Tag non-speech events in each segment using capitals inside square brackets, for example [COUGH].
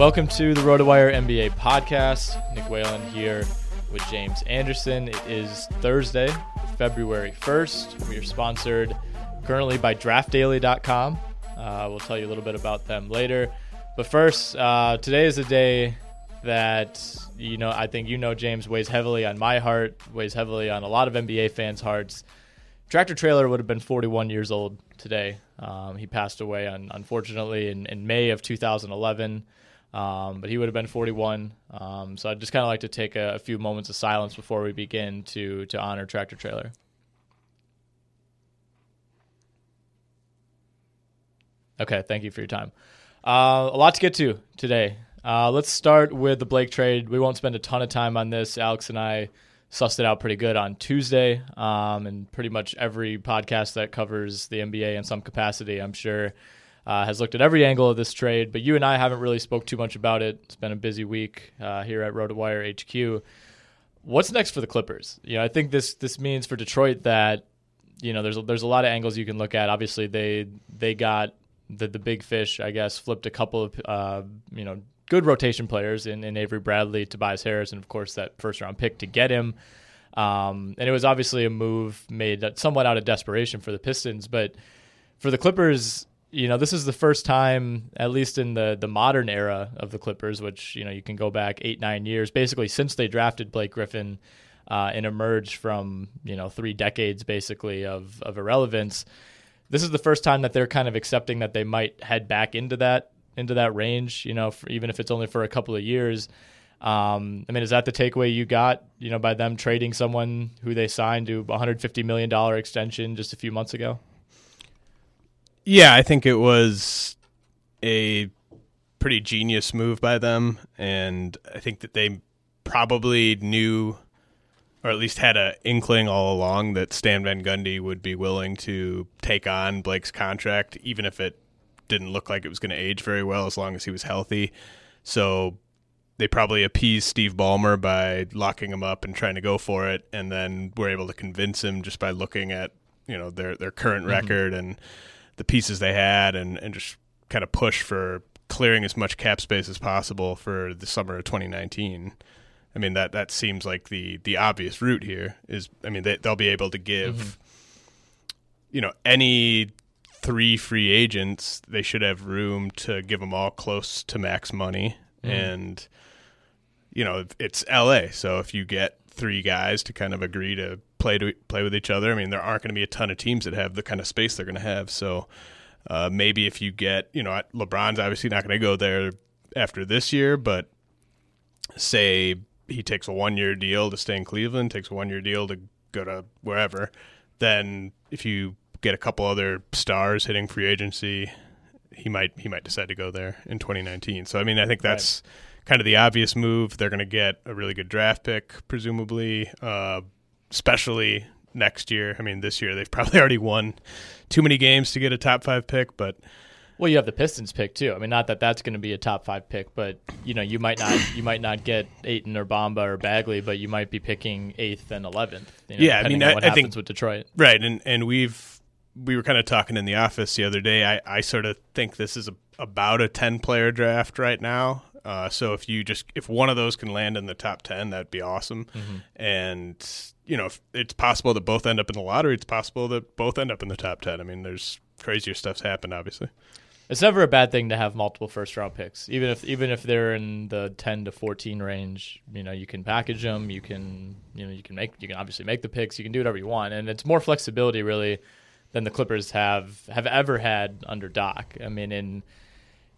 Welcome to the RotoWire NBA podcast. Nick Whalen here with James Anderson. It is Thursday, February 1st. We are sponsored currently by DraftDaily.com. Uh, we'll tell you a little bit about them later. But first, uh, today is a day that you know I think you know James weighs heavily on my heart, weighs heavily on a lot of NBA fans' hearts. Tractor Trailer would have been 41 years old today. Um, he passed away, on, unfortunately, in, in May of 2011. Um, but he would have been 41. Um, so I'd just kind of like to take a, a, few moments of silence before we begin to to honor Tractor Trailer. Okay, thank you for your time. Uh, a lot to get to today. Uh, let's start with the Blake trade. We won't spend a ton of time on this. Alex and I sussed it out pretty good on Tuesday, um, and pretty much every podcast that covers the NBA in some capacity, I'm sure uh, has looked at every angle of this trade, but you and I haven't really spoke too much about it. It's been a busy week uh, here at RotoWire HQ. What's next for the Clippers? You know, I think this this means for Detroit that you know there's a, there's a lot of angles you can look at. Obviously, they they got the the big fish, I guess, flipped a couple of uh, you know good rotation players in, in Avery Bradley, Tobias Harris, and of course that first round pick to get him. Um, and it was obviously a move made somewhat out of desperation for the Pistons, but for the Clippers, you know, this is the first time, at least in the the modern era of the Clippers, which you know you can go back eight nine years, basically since they drafted Blake Griffin uh, and emerged from you know three decades basically of of irrelevance. This is the first time that they're kind of accepting that they might head back into that into that range. You know, for, even if it's only for a couple of years. Um, I mean, is that the takeaway you got? You know, by them trading someone who they signed to a 150 million dollar extension just a few months ago. Yeah, I think it was a pretty genius move by them, and I think that they probably knew, or at least had an inkling all along, that Stan Van Gundy would be willing to take on Blake's contract, even if it didn't look like it was going to age very well, as long as he was healthy. So they probably appeased Steve Ballmer by locking him up and trying to go for it, and then were able to convince him just by looking at you know their their current mm-hmm. record and the pieces they had and, and just kind of push for clearing as much cap space as possible for the summer of 2019. I mean that that seems like the the obvious route here is I mean they, they'll be able to give mm-hmm. you know any three free agents they should have room to give them all close to max money mm-hmm. and you know it's LA so if you get three guys to kind of agree to play to play with each other. I mean, there aren't going to be a ton of teams that have the kind of space they're going to have. So uh, maybe if you get, you know, LeBron's obviously not going to go there after this year, but say he takes a one year deal to stay in Cleveland, takes a one year deal to go to wherever, then if you get a couple other stars hitting free agency, he might he might decide to go there in 2019. So I mean, I think that's right. Kind of the obvious move. They're going to get a really good draft pick, presumably, uh, especially next year. I mean, this year they've [LAUGHS] probably already won too many games to get a top five pick, but well, you have the Pistons pick too. I mean, not that that's going to be a top five pick, but you know, you might not you might not get Ayton or Bamba or Bagley, but you might be picking eighth and eleventh. You know, yeah, I mean, I, what I happens think with Detroit, right? And and we've we were kind of talking in the office the other day. I I sort of think this is a, about a ten player draft right now. Uh, so if you just if one of those can land in the top ten, that'd be awesome. Mm-hmm. And you know, if it's possible that both end up in the lottery. It's possible that both end up in the top ten. I mean, there's crazier stuff's happened, obviously it's never a bad thing to have multiple first round picks, even if even if they're in the ten to fourteen range. You know, you can package them. You can you know you can make you can obviously make the picks. You can do whatever you want, and it's more flexibility really than the Clippers have have ever had under Doc. I mean, in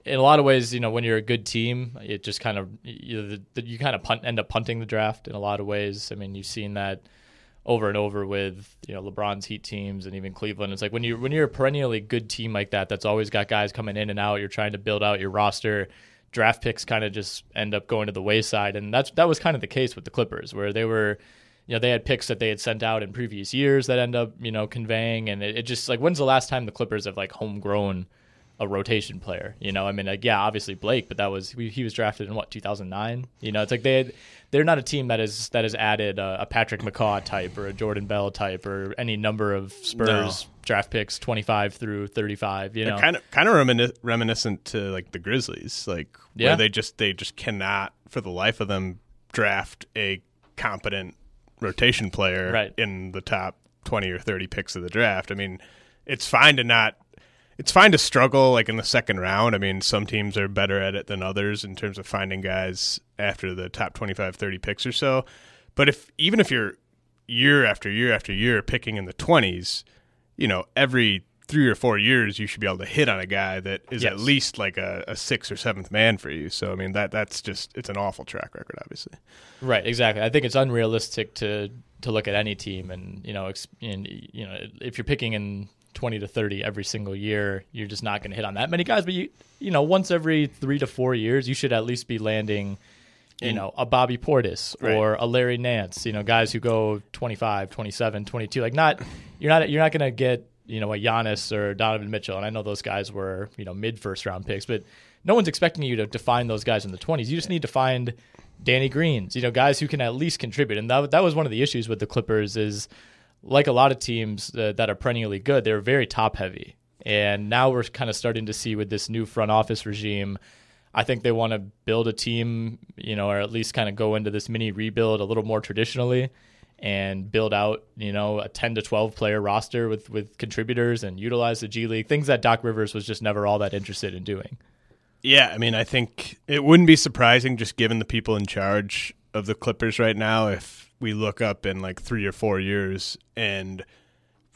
in a lot of ways, you know, when you're a good team, it just kind of you, you kind of punt, end up punting the draft in a lot of ways. I mean, you've seen that over and over with you know LeBron's Heat teams and even Cleveland. It's like when you when you're a perennially good team like that, that's always got guys coming in and out. You're trying to build out your roster. Draft picks kind of just end up going to the wayside, and that's that was kind of the case with the Clippers, where they were, you know, they had picks that they had sent out in previous years that end up you know conveying, and it, it just like when's the last time the Clippers have like homegrown a rotation player. You know, I mean, like, yeah, obviously Blake, but that was he was drafted in what 2009. You know, it's like they had, they're not a team that is that has added a, a, Patrick McCaw type or a Jordan Bell type or any number of Spurs no. draft picks 25 through 35. You know, kind of kind of reminis- reminiscent to like the Grizzlies, like yeah. where they just they just cannot for the life of them draft a competent rotation player right. in the top 20 or 30 picks of the draft. I mean, it's fine to not it's fine to struggle like in the second round. I mean, some teams are better at it than others in terms of finding guys after the top 25, 30 picks or so. But if even if you're year after year after year picking in the 20s, you know, every three or four years you should be able to hit on a guy that is yes. at least like a, a sixth or seventh man for you. So I mean that that's just it's an awful track record, obviously. Right, exactly. I think it's unrealistic to to look at any team and you know, and, you know, if you're picking in 20 to 30 every single year, you're just not going to hit on that many guys. But you, you know, once every three to four years, you should at least be landing, you In, know, a Bobby Portis right. or a Larry Nance. You know, guys who go 25, 27, 22. Like, not you're not you're not going to get you know a Giannis or Donovan Mitchell. And I know those guys were you know mid first round picks, but no one's expecting you to define those guys in the 20s. You just need to find Danny Greens, you know, guys who can at least contribute. And that that was one of the issues with the Clippers is like a lot of teams uh, that are perennially good, they're very top heavy. And now we're kind of starting to see with this new front office regime, I think they want to build a team, you know, or at least kind of go into this mini rebuild a little more traditionally and build out, you know, a 10 to 12 player roster with with contributors and utilize the G League, things that Doc Rivers was just never all that interested in doing. Yeah, I mean, I think it wouldn't be surprising just given the people in charge of the Clippers right now if we look up in like three or four years and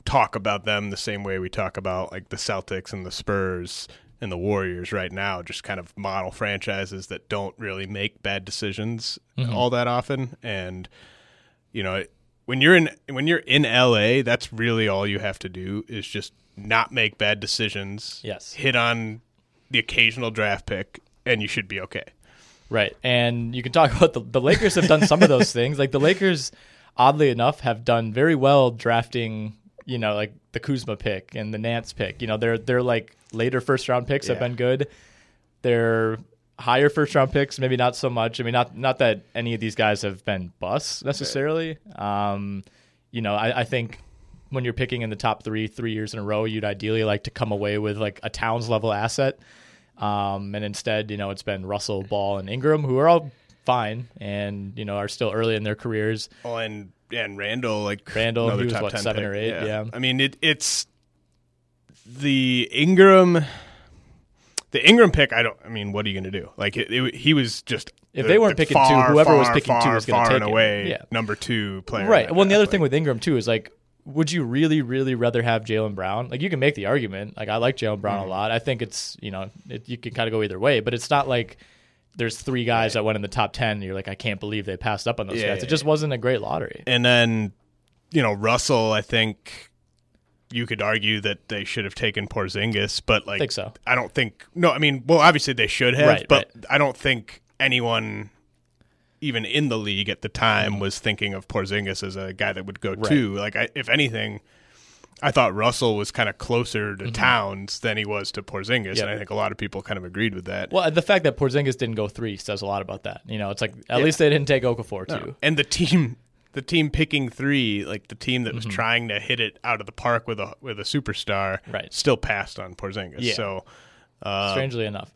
talk about them the same way we talk about like the Celtics and the Spurs and the Warriors right now, just kind of model franchises that don't really make bad decisions mm-hmm. all that often. And you know, when you're in when you're in LA, that's really all you have to do is just not make bad decisions. Yes, hit on the occasional draft pick, and you should be okay. Right. And you can talk [LAUGHS] about the, the Lakers have done some of those [LAUGHS] things. Like the Lakers, oddly enough, have done very well drafting, you know, like the Kuzma pick and the Nance pick. You know, they're they're like later first round picks yeah. have been good. They're higher first round picks, maybe not so much. I mean, not not that any of these guys have been busts necessarily. Right. Um, you know, I, I think when you're picking in the top three three years in a row, you'd ideally like to come away with like a Towns level asset. Um, and instead, you know, it's been Russell, Ball, and Ingram, who are all fine and you know are still early in their careers. Oh, and and Randle, like Randle, he was what seven pick. or eight. Yeah. yeah. I mean it, it's the Ingram. The Ingram pick, I don't. I mean, what are you going to do? Like, it, it, he was just if the, they weren't picking far, two, whoever far, was picking far, two was going to take away. Yeah. number two player. Right. Well, and the other thing with Ingram too is like would you really, really rather have Jaylen Brown? Like you can make the argument. Like I like Jaylen Brown mm-hmm. a lot. I think it's you know it, you can kind of go either way, but it's not like there's three guys that went in the top ten. And you're like, I can't believe they passed up on those Yeah, guys. yeah, It just wasn't a great lottery. And then, you know, Russell, I think you could argue that they should have taken Porzingis, but like, Think so. I don't think. No, I mean, well, obviously they should have, Right, but I don't think anyone, even in the league at the time, Mm-hmm. was thinking of Porzingis as a guy that would go too. Like, I, if anything. I thought Russell was kind of closer to Towns than he was to Porzingis, Mm-hmm. Yep. and I think a lot of people kind of agreed with that. Well, the fact that Porzingis didn't go three says a lot about that. You know, it's like at least they didn't take Okafor too. and the team the team picking three like the team that was Mm-hmm. trying to hit it out of the park with a with a superstar Right. still passed on Porzingis Yeah. so uh, Strangely enough.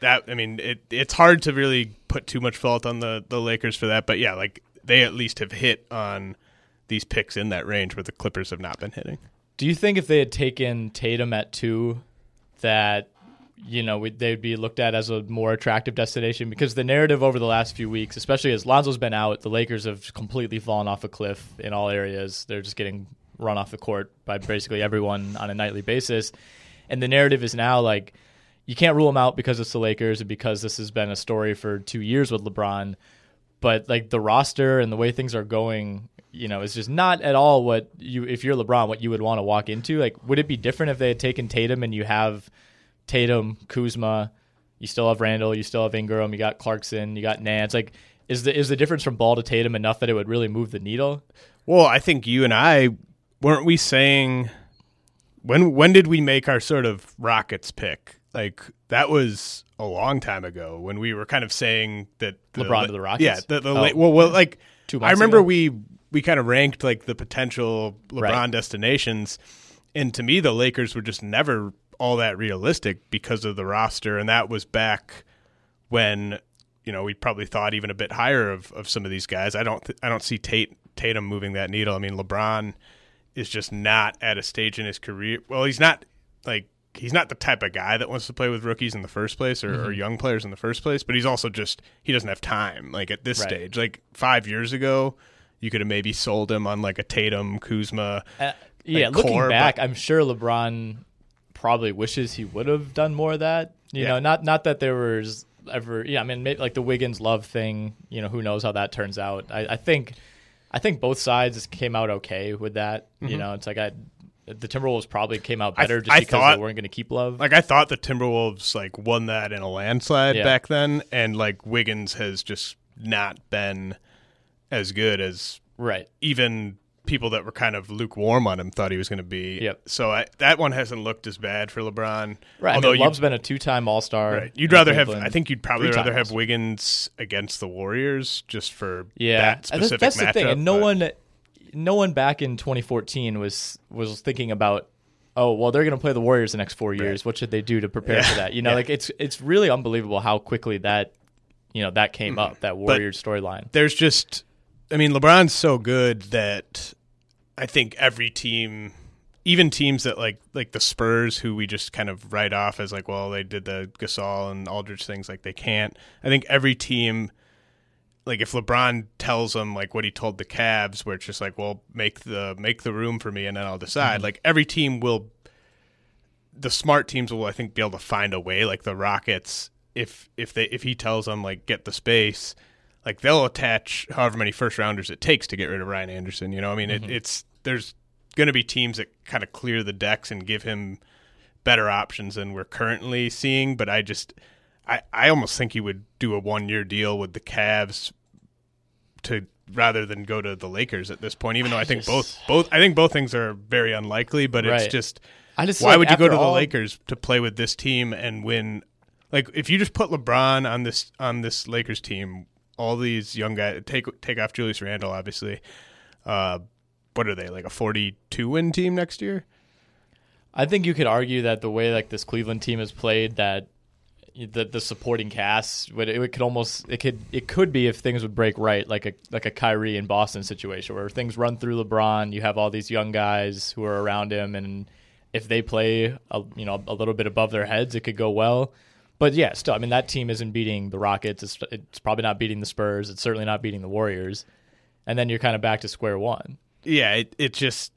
That I mean it it's hard to really put too much fault on the the Lakers for that but yeah like they at least have hit on these picks in that range where the Clippers have not been hitting Do you think if they had taken Tatum at two, that you know they'd be looked at as a more attractive destination? Because the narrative over the last few weeks, especially as Lonzo's been out, the Lakers have completely fallen off a cliff in all areas. They're just getting run off the court by basically everyone on a nightly basis, and the narrative is now like you can't rule them out because it's the Lakers and because this has been a story for two years with LeBron. But like the roster and the way things are going, you know, is just not at all what you if you're LeBron, what you would want to walk into. Like, would it be different if they had taken Tatum and you have Tatum, Kuzma, you still have Randle, you still have Ingram, you got Clarkson, you got Nance. Like, is the is the difference from Ball to Tatum enough that it would really move the needle? well I think you and I weren't we saying when when did we make our sort of Rockets pick like that was a long time ago when we were kind of saying that the, LeBron to the Rockets? Yeah, the, the Oh. La- well, well, like Two I remember ago? we we kind of ranked like the potential LeBron Right. destinations, and to me the Lakers were just never all that realistic because of the roster, and that was back when you know we probably thought even a bit higher of, of some of these guys. I don't th- I don't see Tate Tatum moving that needle. I mean LeBron is just not at a stage in his career. Well, he's not like he's not the type of guy that wants to play with rookies in the first place or, Mm-hmm. or young players in the first place. But he's also just he doesn't have time. Like at this Right. stage, like five years ago, you could have maybe sold him on like a Tatum, Kuzma. Uh, yeah, like, looking core, back, but- I'm sure LeBron probably wishes he would have done more of that. You Yeah. know, not not that there was ever. Yeah, I mean, maybe like the Wiggins Love thing. You know, who knows how that turns out? I, I think, I think both sides came out okay with that. You know, it's like I, the Timberwolves probably came out Mm-hmm. I- better just I because thought- they weren't going to keep Love. Like I thought the Timberwolves like won that in a landslide Yeah. back then, and like Wiggins has just not been as good as right. even people that were kind of lukewarm on him thought he was going to be. Yep. So I, that one hasn't looked as bad for LeBron. Right. Although I mean, Love's been a two-time All-Star. right. you'd rather have. I think you'd probably Three rather have. Wiggins against the Warriors just for Yeah, that specific that's matchup. the thing, and no but- one, no one back in 2014 was was thinking about, oh, well, they're going to play the Warriors the next four years. What should they do to prepare Yeah. for that? You know, Yeah. like it's it's really unbelievable how quickly that, you know, that came Mm-hmm. up that Warriors storyline. there's just I mean LeBron's so good that I think every team even teams that like like the Spurs who we just kind of write off as like well they did the Gasol and Aldridge things like they can't I think every team like if LeBron tells them like what he told the Cavs where it's just like well make the make the room for me and then I'll decide mm-hmm. like every team will the smart teams will I think be able to find a way. Like the Rockets if if they if he tells them like get the space like they'll attach however many first rounders it takes to get rid of Ryan Anderson you know? I mean it, mm-hmm. it's there's going to be teams that kind of clear the decks and give him better options than we're currently seeing but I just I I almost think he would do a one year deal with the Cavs to rather than go to the Lakers at this point even though I think both both I think both things are very unlikely but it's just I just why like, would you go to the Lakers to play with this team and win? Like if you just put LeBron on this on this Lakers team, all these young guys take take off Julius Randle, obviously. Uh, what are they like a forty-two win team next year? I think you could argue that the way like this Cleveland team has played, that the the supporting cast would it could almost it could it could be if things would break right, like a like a Kyrie in Boston situation where things run through LeBron. You have all these young guys who are around him, and if they play a, you know a little bit above their heads, it could go well. But yeah, still, I mean that team isn't beating the Rockets. It's, it's probably not beating the Spurs. It's certainly not beating the Warriors. And then you're kind of back to square one. Yeah, it it just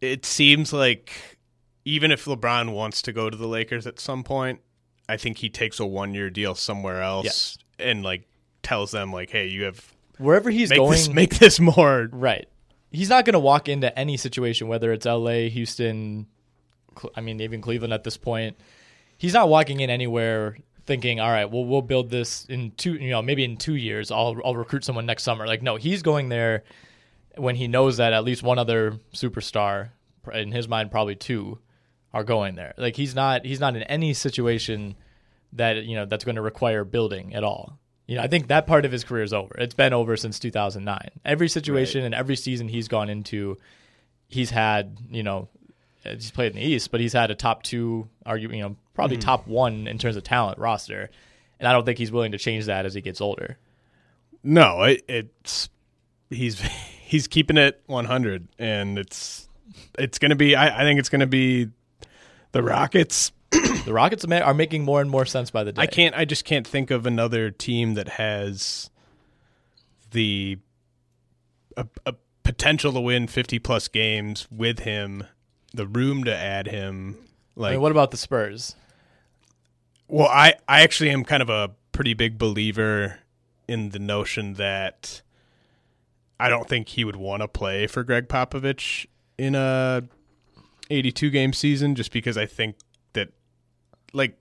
it seems like even if LeBron wants to go to the Lakers at some point, I think he takes a one year deal somewhere else Yes. and like tells them like, hey, you have Wherever he's make going, this make this more Right. He's not going to walk into any situation, whether it's LA, Houston, I mean, even Cleveland at this point. He's not walking in anywhere thinking, all right, well, we'll build this in two, you know, maybe in two years, I'll, I'll recruit someone next summer. Like, no, he's going there when he knows that at least one other superstar, in his mind, probably two, are going there. Like, he's not, he's not in any situation that, you know, that's going to require building at all. You know, I think that part of his career is over. It's been over since 2009. Every situation and every season he's gone into, he's had, you know, he's played in the East, but he's had a top two, argue, you know, probably mm-hmm. top one in terms of talent roster. And I don't think he's willing to change that as he gets older. No, it, it's he's [LAUGHS] he's keeping it 100, and it's it's gonna be. I, I think it's gonna be the Rockets. [CLEARS THROAT] The Rockets are making more and more sense by the day. I can't. I just can't think of another team that has the a, a potential to win 50 plus games with him, the room to add him. I Like, mean, what about the Spurs? well, I I actually am kind of a pretty big believer in the notion that I don't think he would want to play for Gregg Popovich in a 82 game season just because I think that like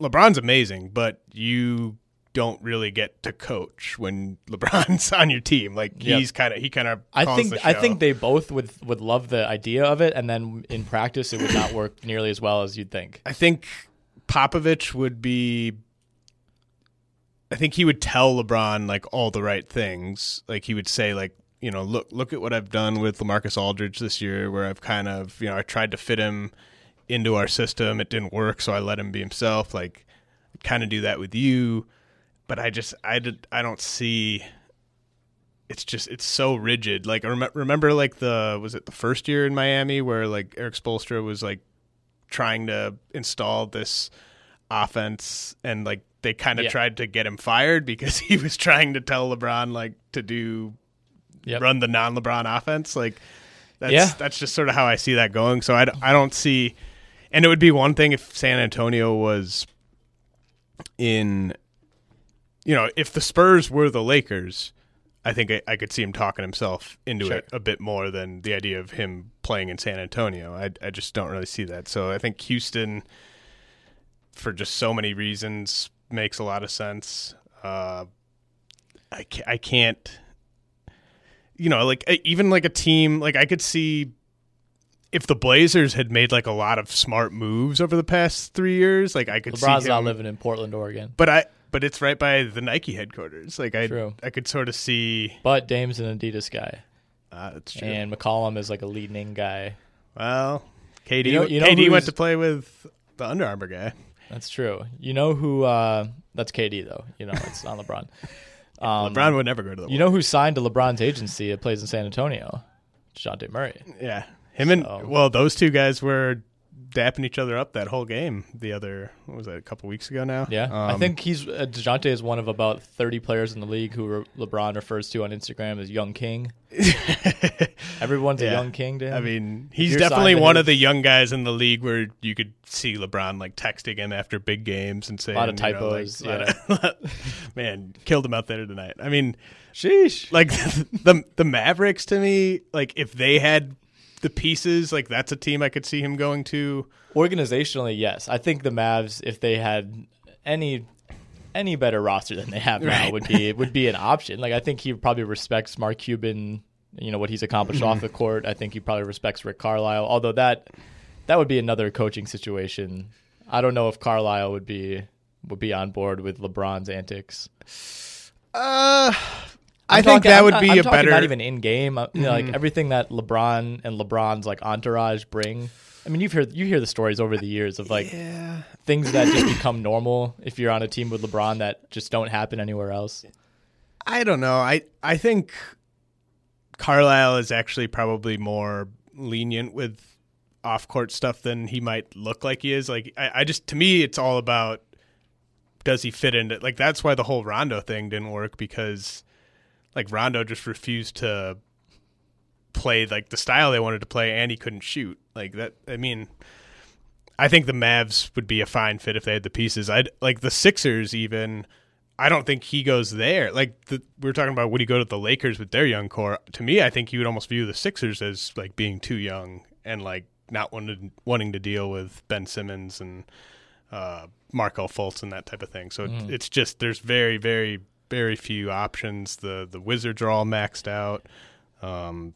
LeBron's amazing, but you don't really get to coach when [LAUGHS] LeBron's on your team. Like Yep. he's kind of he kind of I think I think they both would would love the idea of it, and then in practice it would not work nearly as well as you'd think. I think Popovich would be. I think he would tell LeBron like all the right things. Like he would say like you know look look at what I've done with LaMarcus Aldridge this year, where I've kind of you know I tried to fit him into our system. It didn't work, so I let him be himself. Like kind of do that with you, but I just I did I don't see. It's just it's so rigid. Like I rem- remember like the was it the first year in Miami where like Erik Spoelstra was like trying to install this offense and like they kind of Yeah. tried to get him fired because [LAUGHS] he was trying to tell LeBron like to do Yep. run the non-LeBron offense like that's Yeah. that's just sort of how I see that going so I, I don't see and it would be one thing if San Antonio was in you know if the Spurs were the Lakers I think I, I could see him talking himself into Sure. it a bit more than the idea of him playing in San Antonio. I, I just don't really see that. So I think Houston, for just so many reasons, makes a lot of sense. Uh, I, ca- I can't, you know, like even like a team, like I could see if the Blazers had made like a lot of smart moves over the past three years, like I could LeBron's see not him, living in Portland, Oregon, but I, but it's right by the Nike headquarters. Like I, True. I could sort of see. but Dame's an Adidas guy, Uh, that's true. and McCollum is like a Li-Ning guy. Well, KD, You know- you know KD went to play with the Under Armour guy. That's true. You know who? Uh, that's KD though. You know it's not LeBron. [LAUGHS] Um, LeBron would never go to the. You know who signed to LeBron's agency? It plays in San Antonio. Dejounte Murray. yeah, him and So- well, those two guys were dapping each other up that whole game. The other, what was that? A couple weeks ago now. Yeah, I Um, think he's uh, Dejounte is one of about thirty players in the league who re- LeBron refers to on Instagram as Young King. [LAUGHS] Everyone's a young king to him. I mean, he's definitely one his- of the young guys in the league where you could see LeBron like texting him after big games and saying lot of you know, like, typos, of- [LAUGHS] man, killed him out there tonight. I mean, sheesh. like [LAUGHS] the the Mavericks to me, like if they had the pieces, like that's a team I could see him going to. Organizationally, yes, I think the Mavs, if they had any any better roster than they have now, Right. would be it would be an option. Like I think he probably respects Mark Cuban. You know what he's accomplished off the court. I think he probably respects Rick Carlisle. Although that that would be another coaching situation. I don't know if Carlisle would be would be on board with LeBron's antics. Uh, I I'm think talking- that I'm would not- be I'm a better. Not even in game. Uh, you know, like mm-hmm. everything that LeBron and LeBron's like entourage bring. I mean, you've heard you hear the stories over the years of like things that just [CLEARS THROAT] become normal if you're on a team with LeBron that just don't happen anywhere else. I don't know. I I think Carlisle is actually probably more lenient with off court stuff than he might look like he is. Like I, I just to me it's all about does he fit into like that's why the whole Rondo thing didn't work because like Rondo just refused to play like the style they wanted to play and he couldn't shoot. Like that I mean I think the Mavs would be a fine fit if they had the pieces. I'd like the Sixers even. I don't think he goes there. Like the, we were talking about, would he go to the Lakers with their young core? To me, I think he would almost view the Sixers as like being too young and like not wanted, wanting to deal with Ben Simmons and uh, Markelle Fultz and that type of thing. So it, it's just there's very, very, very few options. The the Wizards are all maxed out. Um,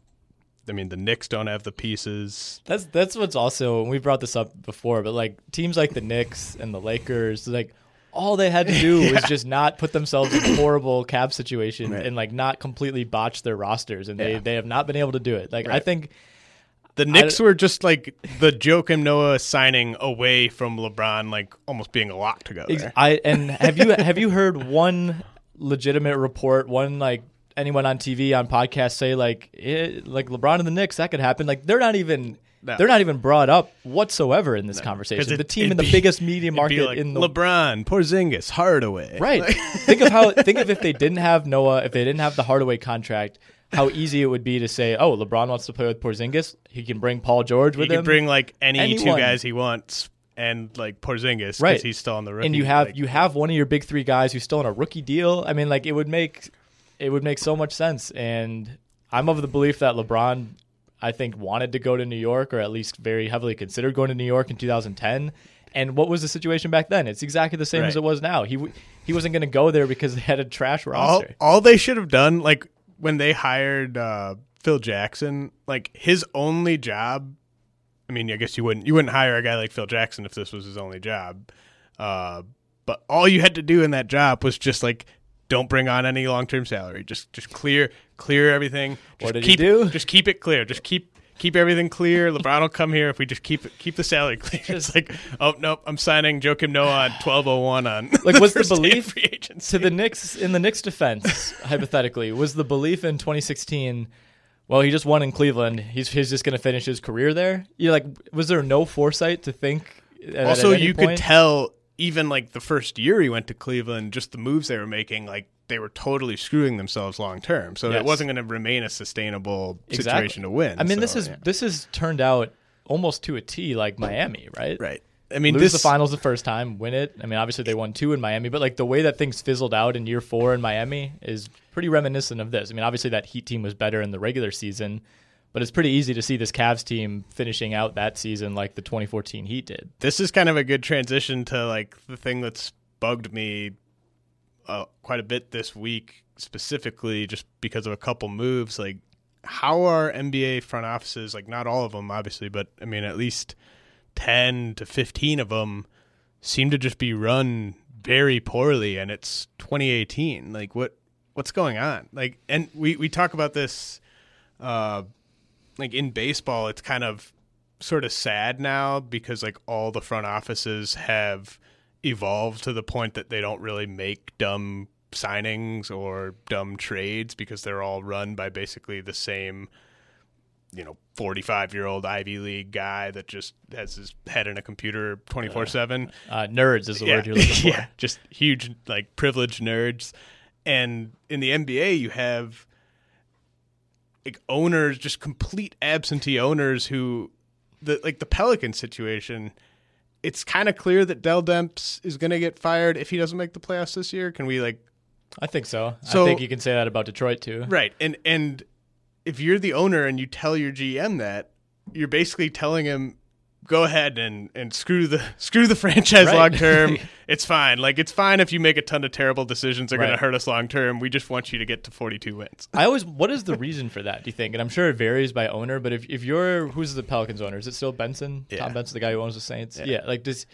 I mean, the Knicks don't have the pieces. That's that's what's also we brought this up before, but like teams like the Knicks and the Lakers, like all they had to do [LAUGHS] was just not put themselves in a horrible cap situation Right. and like not completely botch their rosters, and they Yeah. they have not been able to do it. Like I think The Knicks were just like the Joakim Noah signing away from LeBron, like almost being a lock to go there. I and have you have you heard one legitimate report, one like anyone on TV on podcast say like it, like LeBron and the Knicks that could happen? Like they're not even No. they're not even brought up whatsoever in this conversation. it- the team in the be- biggest media market like in the LeBron, Porzingis, Hardaway. Right. [LAUGHS] think of how think of if they didn't have Noah, if they didn't have the Hardaway contract, how easy it would be to say, "Oh, LeBron wants to play with Porzingis. He can bring Paul George He with could him." bring like any two guys he wants, and like Porzingis because Right. he's still on the rookie. and you have like, you have one of your big three guys who's still on a rookie deal. I mean, like it would make it would make so much sense. And I'm of the belief that LeBron, I think, wanted to go to New York, or at least very heavily considered going to New York in 2010. And what was the situation back then? It's exactly the same as it was now. He w- he wasn't going to go there because they had a trash all roster. all they should have done like when they hired uh, Phil Jackson, like his only job. I mean, I guess you wouldn't you wouldn't hire a guy like Phil Jackson if this was his only job. Uh, but all you had to do in that job was just like don't bring on any long term salary. Just just clear clear everything. Just What did he keep, do? Just keep it clear. Just keep keep everything clear. LeBron will come here if we just keep it keep the salary [LAUGHS] clear. It's like oh nope, I'm signing Joakim Noah on twelve oh one on [LAUGHS] Like, what's the first day belief to the Knicks in the Knicks defense, [LAUGHS] hypothetically, was the belief in 2016? Well, he just won in Cleveland. He's he's just going to finish his career there. You're like, was there no foresight to think? at- also at you could tell even like the first year he went to Cleveland, just the moves they were making, like they were totally screwing themselves long term. So Yes. it wasn't going to remain a sustainable Exactly. situation to win. I mean, So, this is yeah. this has turned out almost to a T, like Miami, right? right. I mean, Lose this the finals the first time, win it. I mean, obviously they won two in Miami, but like the way that things fizzled out in year four in Miami is pretty reminiscent of this. I mean, obviously that Heat team was better in the regular season, but it's pretty easy to see this Cavs team finishing out that season like the 2014 Heat did. this is kind of a good transition to like the thing that's bugged me uh, quite a bit this week, specifically just because of a couple moves. Like, how are NBA front offices, like not all of them, obviously, but I mean, at least 10 to 15 of them seem to just be run very poorly and it's 2018 like what what's going on? Like and we we talk about this uh like in baseball it's kind of sort of sad now because like all the front offices have evolved to the point that they don't really make dumb signings or dumb trades because they're all run by basically the same you know 45 year old ivy league guy that just has his head in a computer 24 7 Uh, nerds is the word you're looking [LAUGHS] for. yeah, just huge, like privileged nerds. And in the NBA, you have like owners, just complete absentee owners who, the like the Pelican situation. It's kind of clear that Dell Demps is going to get fired if he doesn't make the playoffs this year. Can we like I think so. So- I think you can say that about Detroit too. right? And and if you're the owner and you tell your GM that, you're basically telling him, go ahead and, and screw the [LAUGHS] screw the franchise Right. long term. [LAUGHS] it's fine. Like it's fine if you make a ton of terrible decisions that are going to hurt us long term. We just want you to get to 42 wins. I always, what is the reason for that? Do you think? And I'm sure it varies by owner, but if, if you're, who's the Pelicans owner? Is it still Benson? Yeah. Tom Benson, the guy who owns the Saints? Yeah. Like, does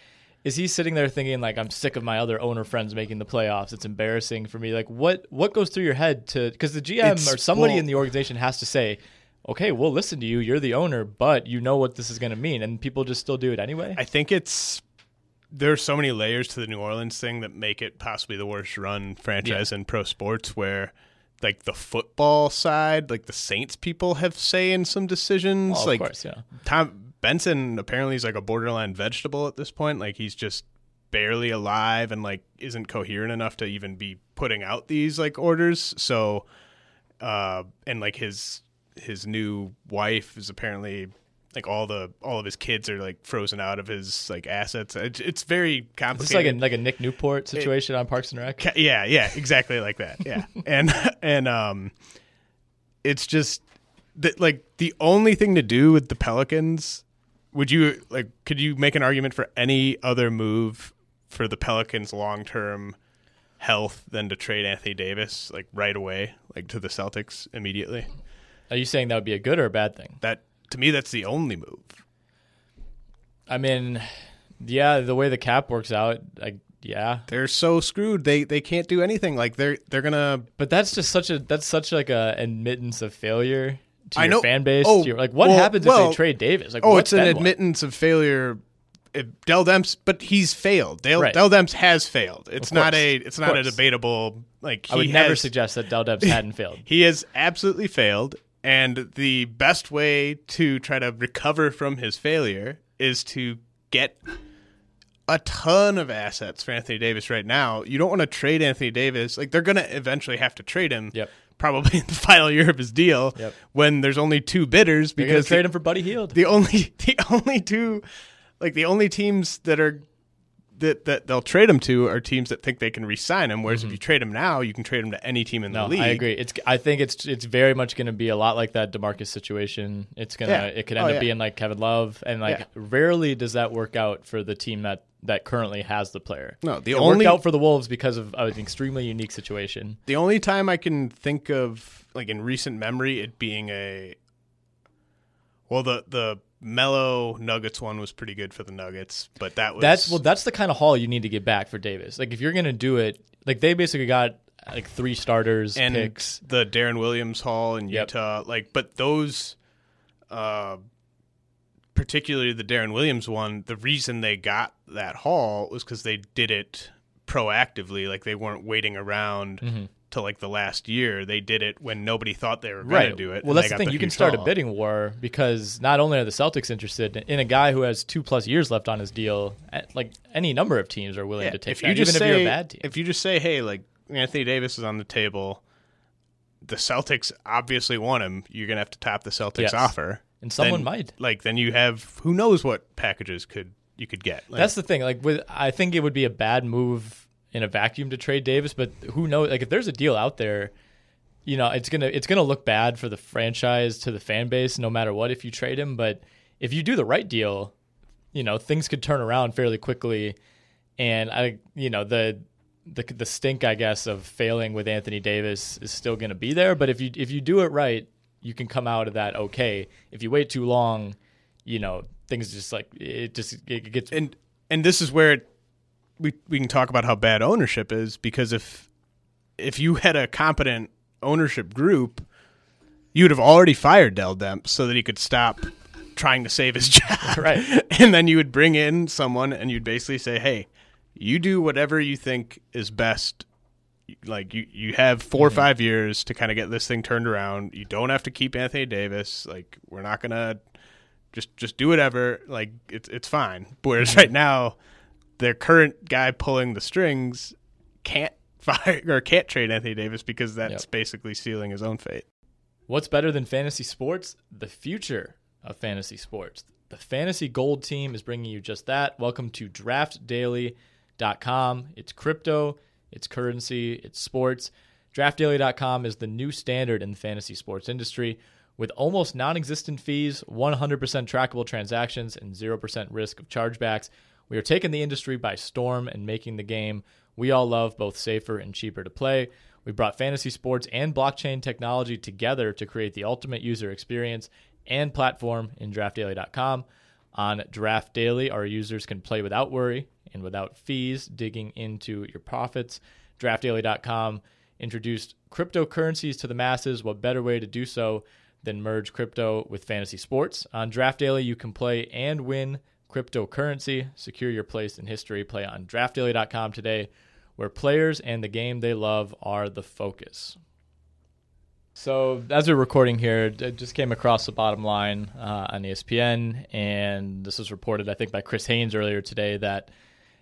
is he sitting there thinking like I'm sick of my other owner friends making the playoffs? It's embarrassing for me. Like, what what goes through your head to because the GM It's- or somebody well- in the organization has to say. Okay, we'll listen to you. You're the owner, but you know what this is going to mean, and people just still do it anyway. I think it's there's so many layers to the New Orleans thing that make it possibly the worst run franchise in pro sports where like the football side, like the Saints people have say in some decisions. Of like course, yeah. Tom Benson apparently is like a borderline vegetable at this point. Like he's just barely alive and like isn't coherent enough to even be putting out these like orders. So uh and like his his new wife is apparently like all the all of his kids are like frozen out of his like assets. It's, it's very complicated. this like a like a Nick Newport situation on Parks and Rec? Ca- yeah, yeah, exactly like that. Yeah, [LAUGHS] and and um, it's just that like the only thing to do with the Pelicans. Would you like? Could you make an argument for any other move for the Pelicans' long term health than to trade Anthony Davis like right away, like to the Celtics immediately? Are you saying that would be a good or a bad thing? That to me, that's the only move. I mean, yeah, the way the cap works out, like yeah, They're so screwed. They they can't do anything. Like they're they're gonna but that's just such a that's such like a admittance of failure to I your know- fan base. oh, your- like what well- happens if well- they trade Davis? Like Oh, what's it's an admittance of failure. If Dell Demps, but he's failed. Dell, Right. Dell Demps has failed. It's not a. It's not a debatable. Like he I would never has- suggest that Dell Demps [LAUGHS] hadn't failed. He has absolutely failed, and the best way to try to recover from his failure is to get a ton of assets for Anthony Davis right now. You don't want to trade Anthony Davis. Like they're going to eventually have to trade him. Yep. Probably [LAUGHS] in the final year of his deal, Yep. when there's only two bidders because trade the- him for Buddy Hield. the only [LAUGHS] the only two like the only teams that are that that they'll trade him to are teams that think they can re-sign him. Whereas if you trade him now, you can trade him to any team in Mm-hmm. no, the league. I agree. It's I think it's it's very much going to be a lot like that Demarcus situation. It's gonna Yeah. it could end Oh, up yeah. being like Kevin Love, and like Yeah. rarely does that work out for the team that that currently has the player. No, the it only- worked out for the Wolves because of an extremely unique situation. The only time I can think of, like in recent memory, it being a well, the the Melo Nuggets one was pretty good for the Nuggets, but that was That's well, that's the kind of haul you need to get back for Davis. Like if you're gonna do it, like they basically got like three starters and picks. the Deron Williams haul in Yep. Utah. Like, but those, uh, particularly the Deron Williams one, the reason they got that haul was because they did it proactively. Like they weren't waiting around Mm-hmm. till like the last year. They did it when nobody thought they were going to do it. Well, that's the thing. you can start a bidding war because not only are the Celtics interested in a guy who has two plus years left on his deal, eh, like any number of teams are willing Yeah, to take if that, you just say, if you're a bad team. If you just say, hey, like Anthony Davis is on the table, the Celtics obviously want him. You're gonna have to top the Celtics Yes. offer, And someone Then- might. Like then you have who knows what packages could you could get. Like, That's the thing. Like with, I think it would be a bad move in a vacuum to trade Davis, but who knows? Like if there's a deal out there, you know, it's gonna it's gonna look bad for the franchise to the fan base, no matter what. If you trade him, but if you do the right deal, you know, things could turn around fairly quickly. And I, you know, the the the stink, I guess, of failing with Anthony Davis is still going to be there. But if you if you do it right, you can come out of that okay. If you wait too long, you know, things just like it just it gets and and this is where it, we we can talk about how bad ownership is because if if you had a competent ownership group, you'd have already fired Dell Demps so that he could stop trying to save his [LAUGHS] job. Right. And then you would bring in someone and you'd basically say, "Hey, you do whatever you think is best." Like you, you have 4 or five years to kind of get this thing turned around. You don't have to keep Anthony Davis. Like we're not gonna just just do whatever. Like it's it's fine. Whereas right now, their current guy pulling the strings can't [LAUGHS] fire or can't trade Anthony Davis because that's Yep. basically sealing his own fate. What's better than fantasy sports? The future of fantasy sports. The Fantasy Gold team is bringing you just that. Welcome to draftdaily.com. It's crypto, it's currency, it's sports. Draftdaily.com is the new standard in the fantasy sports industry with almost non existent fees, 100% trackable transactions, and 0% risk of chargebacks. We are taking the industry by storm and making the game we all love both safer and cheaper to play. We brought fantasy sports and blockchain technology together to create the ultimate user experience and platform in draftdaily.com. On Draft Daily, our users can play without worry and without fees digging into your profits. DraftDaily.com introduced cryptocurrencies to the masses. What better way to do so than merge crypto with fantasy sports? On Draft Daily, you can play and win cryptocurrency. Secure your place in history. Play on DraftDaily.com today, where players and the game they love are the focus. So as we're recording here, it just came across the bottom line uh, on ESPN, and this was reported, I think, by Chris Haynes earlier today that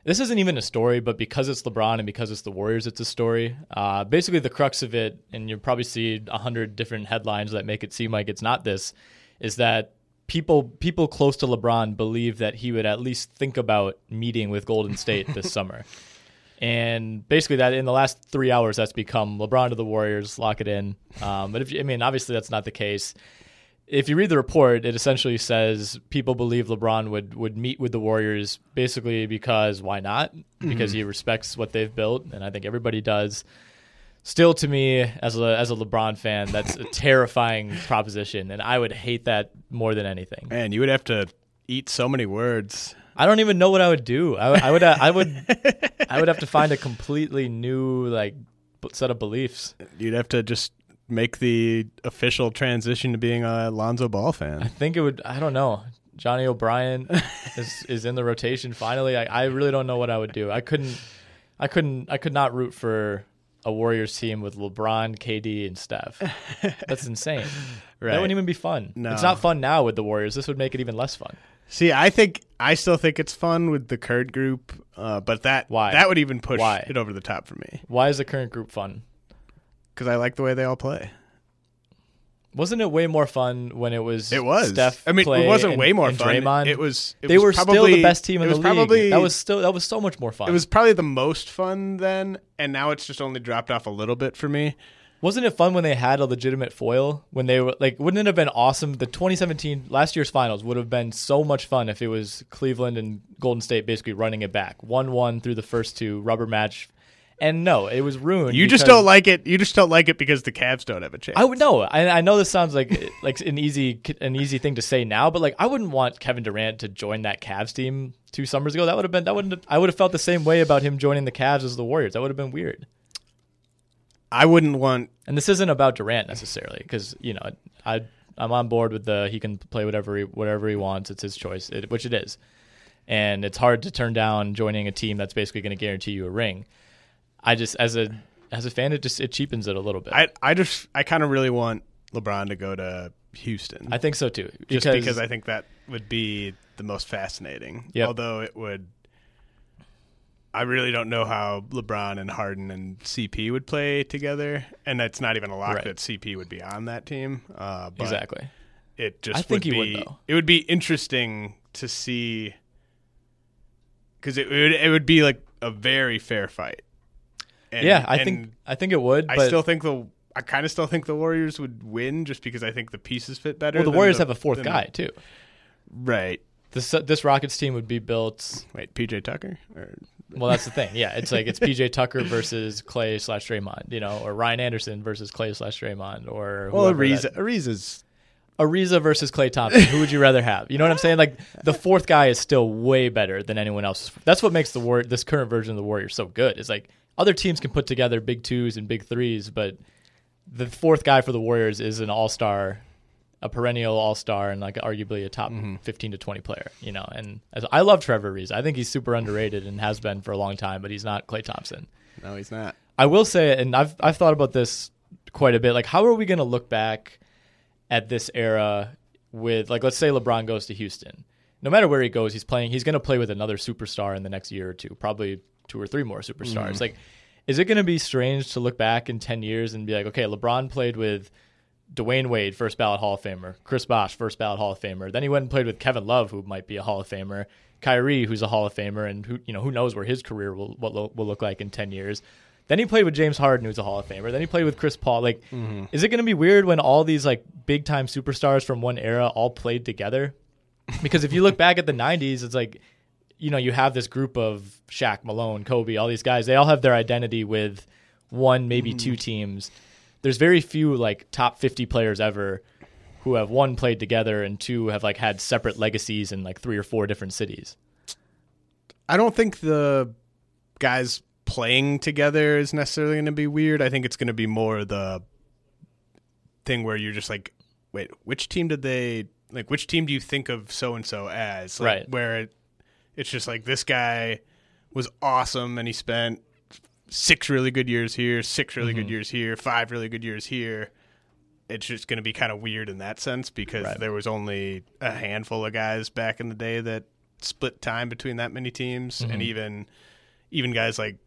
this isn't even a story, but because it's LeBron and because it's the Warriors, it's a story. Uh, basically, the crux of it, and you'll probably see a hundred different headlines that make it seem like it's not this, is that people people close to LeBron believe that he would at least think about meeting with Golden State this [LAUGHS] summer. And basically, that in the last three hours, that's become LeBron to the Warriors, lock it in. Um, but if you, I mean, obviously, that's not the case. If you read the report, it essentially says people believe LeBron would would meet with the Warriors basically because why not? Because mm-hmm. he respects what they've built, and I think everybody does. Still, to me, as a as a LeBron fan, that's a terrifying [LAUGHS] proposition, and I would hate that more than anything. Man, you would have to eat so many words. I don't even know what I would do. I, I would I would uh, [LAUGHS] I would have to find a completely new like set of beliefs. You'd have to just make the official transition to being a Lonzo Ball fan? I think it would. I don't know. Johnny O'Brien [LAUGHS] is is in the rotation finally. I, I really don't know what I would do. I couldn't. I couldn't. I could not root for a Warriors team with LeBron, KD, and Steph. [LAUGHS] That's insane. That wouldn't even be fun. No. It's not fun now with the Warriors. This would make it even less fun. See, I think I still think it's fun with the current group, uh, but that Why? that would even push Why? it over the top for me Why is the current group fun? Because I like the way they all play. Wasn't it way more fun when it was? It was. Steph. I mean, it wasn't and- way more fun. Draymond. It was. It they was were still probably- the best team in it the was league. Probably that was still that was so much more fun. It was probably the most fun then, and now it's just only dropped off a little bit for me. Wasn't it fun when they had a legitimate foil? When they were like, wouldn't it have been awesome? The 2017 last year's finals would have been so much fun if it was Cleveland and Golden State basically running it back, one-one through the first two rubber match. And no, it was ruined. You just don't like it. You just don't like it because the Cavs don't have a chance. I would know. I, I know this sounds like like an easy an easy thing to say now, but like I wouldn't want Kevin Durant to join that Cavs team two summers ago. That would have been that wouldn't I would have felt the same way about him joining the Cavs as the Warriors. That would have been weird. I wouldn't want. And this isn't about Durant necessarily, because you know I I'm on board with the he can play whatever he whatever he wants. It's his choice, it, which it is, and it's hard to turn down joining a team that's basically going to guarantee you a ring. I just as a as a fan, it just it cheapens it a little bit. I I just I kind of really want LeBron to go to Houston. I think so too, just because I think that would be the most fascinating. Yep. Although it would. I really don't know how LeBron and Harden and CP would play together, and it's not even a lock Right. that CP would be on that team. Uh, but exactly. It just I think would he would, though. It would be interesting to see because it would it would be like a very fair fight. And- yeah, I think I think it would. I still think the I kind of still think the Warriors would win just because I think the pieces fit better. well, the Warriors have a fourth guy too. right? This uh, this Rockets team would be built. Wait, PJ Tucker? Or, Well, that's the thing. Yeah, it's like it's PJ Tucker versus Klay slash Draymond, you know, or Ryan Anderson versus Klay slash Draymond, or well, Ariza, that- Ariza's Ariza versus Klay Thompson. Who would you rather have? You know what I'm saying? Like the fourth guy is still way better than anyone else. That's what makes the war this current version of the Warriors so good. Is like other teams can put together big twos and big threes, but the fourth guy for the Warriors is an all star, a perennial all star, and like arguably a top mm-hmm. 15 to 20 player. You know, and as, I love Trevor Ariza. I think he's super underrated and has been for a long time, but he's not Klay Thompson. no, he's not. I will say, and I've I've thought about this quite a bit. Like, how are we going to look back at this era with, like, let's say LeBron goes to Houston. No matter where he goes, he's playing. He's going to play with another superstar in the next year or two, probably two or three more superstars. Mm-hmm. Like, is it going to be strange to look back in ten years and be like, okay, LeBron played with Dwyane Wade, first ballot Hall of Famer. Chris Bosh, first ballot Hall of Famer. Then he went and played with Kevin Love, who might be a Hall of Famer. Kyrie, who's a Hall of Famer, and who you know who knows where his career will what lo- will look like in ten years. Then he played with James Harden, who's a Hall of Famer. Then he played with Chris Paul. Like, mm-hmm. is it going to be weird when all these like big time superstars from one era all played together? Because if you look back at the '90s, it's like you know you have this group of Shaq, Malone, Kobe, all these guys. They all have their identity with one, maybe mm-hmm. two teams. There's very few like top 50 players ever who have one played together and two have like had separate legacies in like three or four different cities. I don't think the guys playing together is necessarily going to be weird. I think it's going to be more the thing where you're just like, wait, which team did they like? Which team do you think of so and so as? Like, Right. Where it, it's just like this guy was awesome and he spent six really good years here, six really Mm-hmm. good years here, five really good years here. It's just going to be kind of weird in that sense because Right. there was only a handful of guys back in the day that split time between that many teams, Mm-hmm. and even even guys like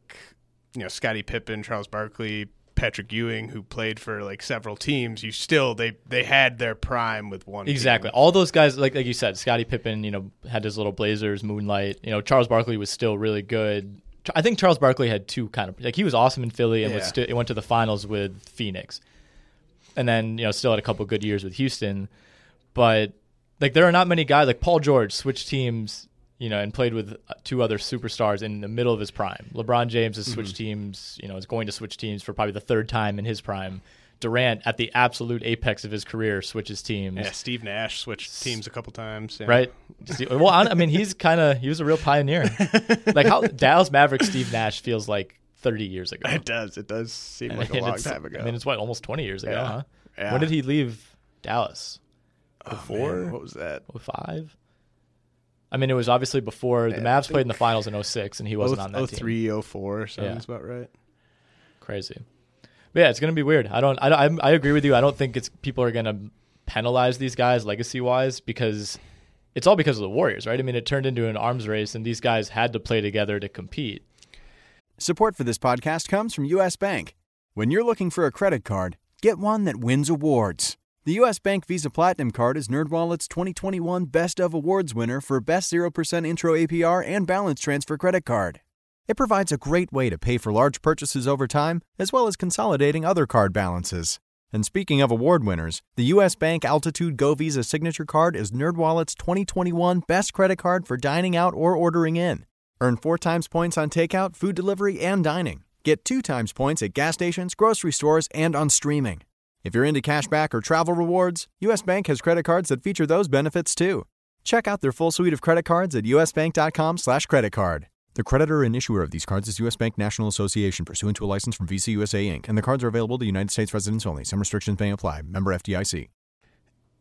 you know Scottie Pippen, Charles Barkley Patrick Ewing, who played for like several teams, you still they they had their prime with one. Exactly. team. All those guys, like like you said, Scottie Pippen, you know, had his little Blazers, Moonlight. You know, Charles Barkley was still really good. I think Charles Barkley had two kind of like he was awesome in Philly and was Yeah. went to the finals with Phoenix, and then you know still had a couple good years with Houston, but like there are not many guys like Paul George switched teams. You know, and played with uh, two other superstars in the middle of his prime. LeBron James has switched teams. You know, is going to switch teams for probably the third time in his prime. Durant, at the absolute apex of his career, switches teams. Yeah, Steve Nash switched teams a couple times. yeah. Right. Well, I mean, he's kind of he was a real pioneer. [LAUGHS] like how Dallas Mavericks Steve Nash feels like 30 years ago. It does. It does seem And like a long time ago. I mean, it's what almost 20 years ago, Yeah. huh? When did he leave Dallas? Oh, Before man, what was that? 05? I mean, it was obviously before the Yeah, I Mavs played in the finals in 06 and he wasn't on that Oh team. three, oh four sounds Yeah. about right. Crazy. But yeah, it's going to be weird. I don't I, don't- I I agree with you. I don't think it's people are going to penalize these guys legacy-wise because it's all because of the Warriors, right? I mean, it turned into an arms race and these guys had to play together to compete. Support for this podcast comes from U.S. Bank. When you're looking for a credit card, get one that wins awards. The U.S. Bank Visa Platinum Card is NerdWallet's 2021 Best of Awards winner for Best 0% Intro APR and Balance Transfer Credit Card. It provides a great way to pay for large purchases over time, as well as consolidating other card balances. And speaking of award winners, the U.S. Bank Altitude Go Visa Signature Card is NerdWallet's 2021 Best Credit Card for dining out or ordering in. Earn four times points on takeout, food delivery, and dining. Get two times points at gas stations, grocery stores, and on streaming. If you're into cashback or travel rewards, US Bank has credit cards that feature those benefits too. Check out their full suite of credit cards at usbank.com slash credit card. The creditor and issuer of these cards is U.S. Bank National Association pursuant to a license from Visa USA Inc., and the cards are available to United States residents only. Some restrictions may apply. Member FDIC.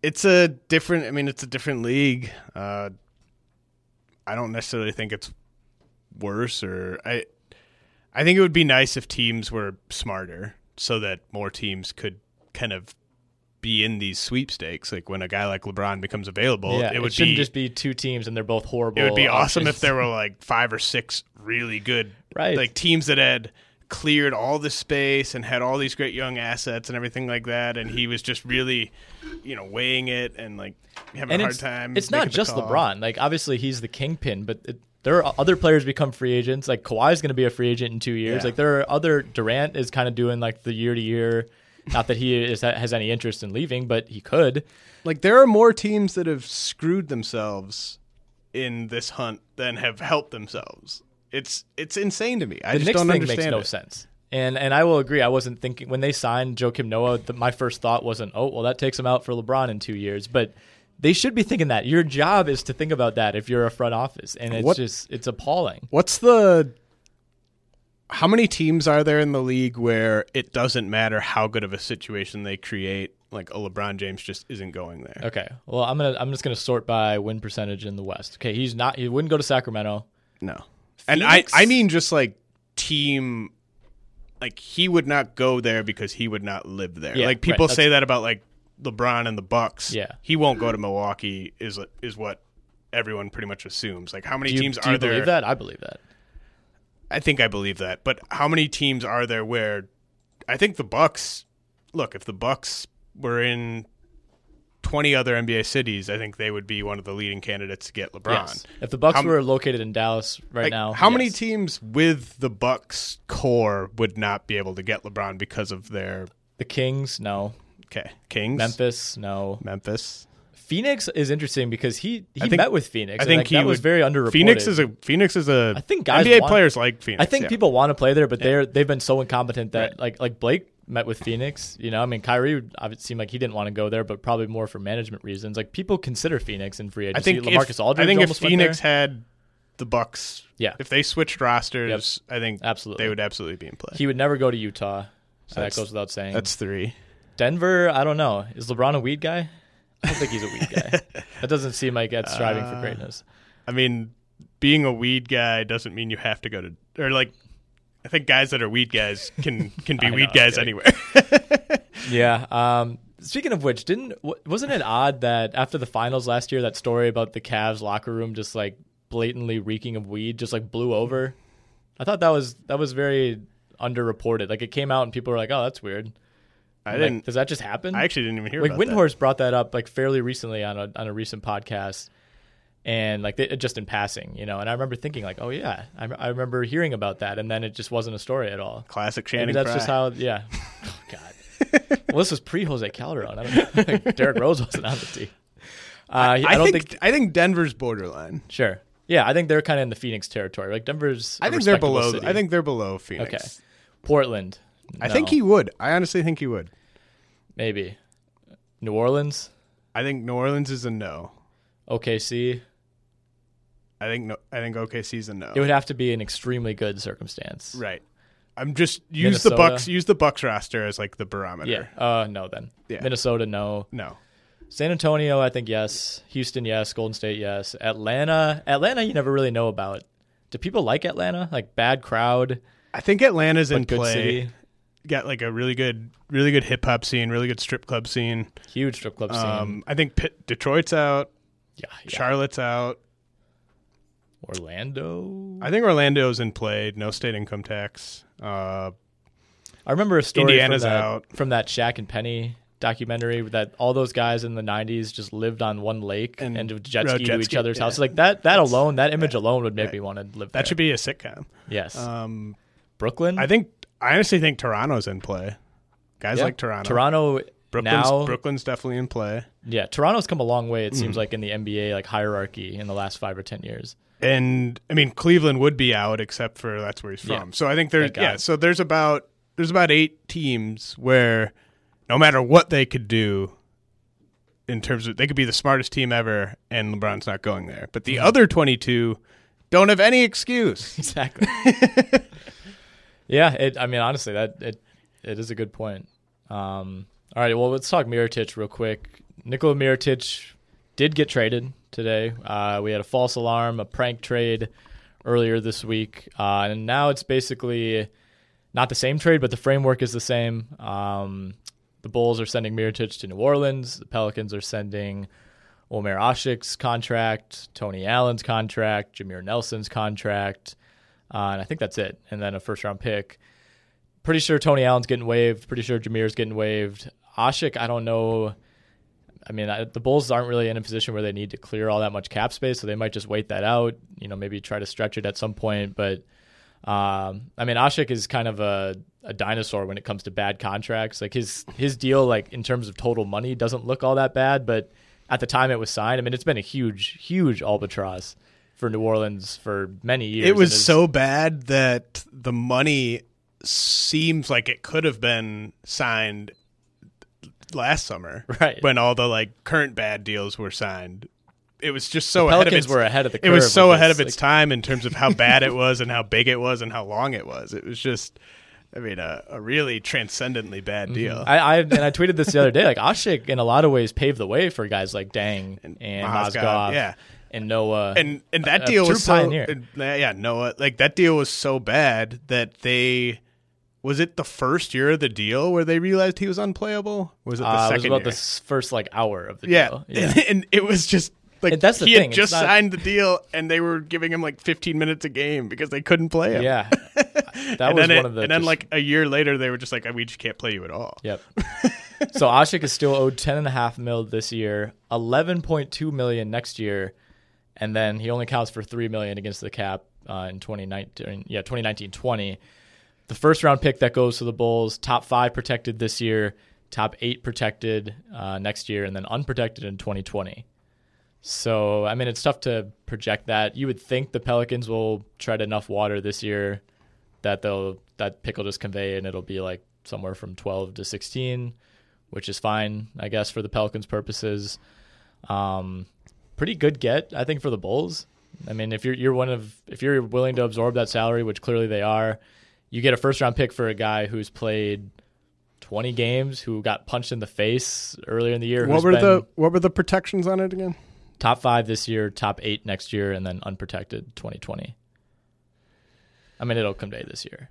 It's a different. I mean, it's a different league. Uh, I don't necessarily think it's worse, or I. I think it would be nice if teams were smarter, so that more teams could kind of be in these sweepstakes. Like when a guy like LeBron becomes available, yeah, it would shouldn't be just be two teams and they're both horrible. It would be awesome if there were [LAUGHS] like five or six really good, Right. Like teams that had cleared all the space and had all these great young assets and everything like that, and he was just really, you know, weighing it and like having and a hard time. It's not just. LeBron. Like obviously he's the kingpin, but it, there are other players become free agents. Like Kawhi's going to be a free agent in two years. Yeah. Like there are other Durant is kind of doing like the year to year. Not that he is has any interest in leaving, but he could. Like there are more teams that have screwed themselves in this hunt than have helped themselves. It's it's insane to me. I the just Knicks don't thing understand makes no it. sense. And and I will agree. I wasn't thinking when they signed Joakim Noah. The, my first thought wasn't, oh well, that takes him out for LeBron in two years. But they should be thinking that. Your job is to think about that if you're a front office, and it's What- just it's appalling. What's the how many teams are there in the league where it doesn't matter how good of a situation they create? Like a LeBron James just isn't going there. Okay. Well, I'm gonna I'm just gonna sort by win percentage in the West. Okay, he's not. He wouldn't go to Sacramento. No. And I, I mean just like team like he would not go there because he would not live there. Yeah, like people right, say that about like LeBron and the Bucks. Yeah. He won't go to Milwaukee is is what everyone pretty much assumes. Like how many you, teams do are you there? believe that? I believe that. I think I believe that. But how many teams are there where I think the Bucks look, if the Bucks were in 20 other NBA cities, I think they would be one of the leading candidates to get LeBron. Yes. If the Bucks How were located in Dallas right Like, now, how many teams with the Bucks core would not be able to get LeBron because of their the Kings? No. okay, Kings, Memphis? No. Memphis? Phoenix is interesting because he he think- met with Phoenix. I think like, he that was very underreported. Phoenix is a Phoenix is a I think guys NBA want- players like Phoenix. I think yeah. people want to play there, but they're they've been so incompetent that Right. like like Blake met with Phoenix. You know, I mean Kyrie would- it seemed like he didn't want to go there, but probably more for management reasons. Like people consider Phoenix in free I agency. think LaMarcus if, Aldridge I think if Phoenix had the Bucks, Yeah. if they switched rosters, I think Absolutely. they would absolutely be in play. he would never go to Utah. So that goes without saying. That's three. Denver. I don't know. Is LeBron a weed guy? I don't think he's a weed guy. [LAUGHS] that doesn't seem like that's striving Uh, for greatness. I mean, being a weed guy doesn't mean you have to go to or like. I think guys that are weed guys can can be [LAUGHS] know, weed guys anywhere. [LAUGHS] Yeah. Um, speaking of which, didn't wasn't it odd that after the finals last year, that story about the Cavs locker room just like blatantly reeking of weed just like blew over? I thought that was that was very underreported. Like it came out and people were like, "Oh, that's weird." I I'm didn't. Does that just happen? I actually didn't even hear like Windhorst that. Brought that up like fairly recently on a on a recent podcast, and like they, just in passing, you know. And I remember thinking like, "Oh yeah, I, I remember hearing about that," and then it just wasn't a story at all. Classic Maybe that's Frye. just how. Yeah. [LAUGHS] Oh God. well, this was pre Jose Calderon. I don't know. [LAUGHS] Like, Derrick Rose wasn't on the team. Uh, I, I, don't think, think, I think Denver's borderline. Sure. Yeah, I think they're kind of in the Phoenix territory. Like Denver's. I think they're below. city. I think they're below Phoenix. Okay. Portland. I think he would. I honestly think he would. maybe. New Orleans. I think New Orleans is a no. OKC. I think no. I think OKC's a no. It would have to be an extremely good circumstance. right. I'm just use the Bucks. Use the Bucks roster as like the barometer. Yeah. Uh, no, then. Yeah. Minnesota, no. No. San Antonio, I think yes. Houston, yes. Golden State, yes. Atlanta, Atlanta, you never really know about. Do people like Atlanta? Like bad crowd, I think Atlanta's in play. city, Got like a really good, really good hip hop scene, really good strip club scene. huge strip club scene. Um, I think Pitt, Detroit's out. yeah, yeah. Charlotte's out. Orlando. I think Orlando's in play. No state income tax. Uh, I remember a story Indiana's from that, out. from that Shaq and Penny documentary that all those guys in the 90s just lived on one lake And and, jet ski jet to each ski, other's yeah. houses. Like that that alone, that image alone would make me want to live there. that should be a sitcom. Yes. Um, Brooklyn? I think I honestly think Toronto's in play. Guys Yeah. like Toronto. Toronto Brooklyn's, now Brooklyn's definitely in play. Yeah, Toronto's come a long way. It Mm-hmm. seems like in the NBA like hierarchy in the last five or ten years. And I mean Cleveland would be out except for that's where he's from. Yeah. So I think there's yeah, so there's about there's about 8 teams where no matter what they could do in terms of they could be the smartest team ever and LeBron's not going there. But Mm-hmm. the other 22 don't have any excuse. [LAUGHS] Exactly. [LAUGHS] yeah, it. I mean, honestly, that it it is a good point. Um, all right, well, let's talk Mirotic real quick. Nikola Mirotic did get traded today. Uh, we had a false alarm, a prank trade earlier this week, uh, and now it's basically not the same trade, but the framework is the same. Um, the Bulls are sending Mirotic to New Orleans. The Pelicans are sending Omer Asik's contract, Tony Allen's contract, Jameer Nelson's contract, uh, and I think that's it. And then a first round pick. Pretty sure Tony Allen's getting waived. Pretty sure Jameer's getting waived. Asik, I don't know. I mean, I, the Bulls aren't really in a position where they need to clear all that much cap space, so they might just wait that out. You know, maybe try to stretch it at some point. But um, I mean, Asik is kind of a, a dinosaur when it comes to bad contracts. Like his his deal, like in terms of total money, doesn't look all that bad. But at the time it was signed, I mean, it's been a huge, huge albatross for New Orleans for many years. It was it's- so bad that the money seems like it could have been signed last summer, [LAUGHS] Right. When all the like current bad deals were signed. It was just so The ahead of its, were ahead of the Curve It was so ahead this, of its like- time in terms of how bad it [LAUGHS] was and how big it was and how long it was. It was just, I mean, a, a really transcendently bad mm-hmm. deal. I, I and I tweeted this the other day. Like [LAUGHS] Asik, in a lot of ways, paved the way for guys like Deng and, Mozgov, Mozgov, yeah. And Noah. and and that a deal true was so pioneer. uh, yeah Noah like that deal was so bad that they was it the first year of the deal where they realized he was unplayable was it the uh, it second was about year? the first like hour of the yeah. deal. [LAUGHS] And, and it was just like And that's the he thing, had just not- signed the deal and they were giving him like 15 minutes a game because they couldn't play him yeah. [LAUGHS] That was one it- of the. and then like a year later they were just like we just can't play you at all Yep. [LAUGHS] so Asik is still owed ten and a half mil this year, eleven point two million next year, and then he only counts for three million against the cap uh, in 2019. Yeah, 2019-20. The first round pick that goes to the Bulls, top five protected this year, top eight protected uh, next year, and then unprotected in 2020. So I mean, it's tough to project that. You would think the Pelicans will tread enough water this year that they'll that pick will just convey and it'll be like somewhere from 12 to 16, which is fine, I guess, for the Pelicans' purposes. Um, pretty good get, I think, for the Bulls. I mean, if you're you're one of if you're willing to absorb that salary, which clearly they are, you get a first round pick for a guy who's played 20 games, who got punched in the face earlier in the year. what were been the what were the protections on it again top five this year, top eight next year, and then unprotected 2020. I mean, it'll convey this year,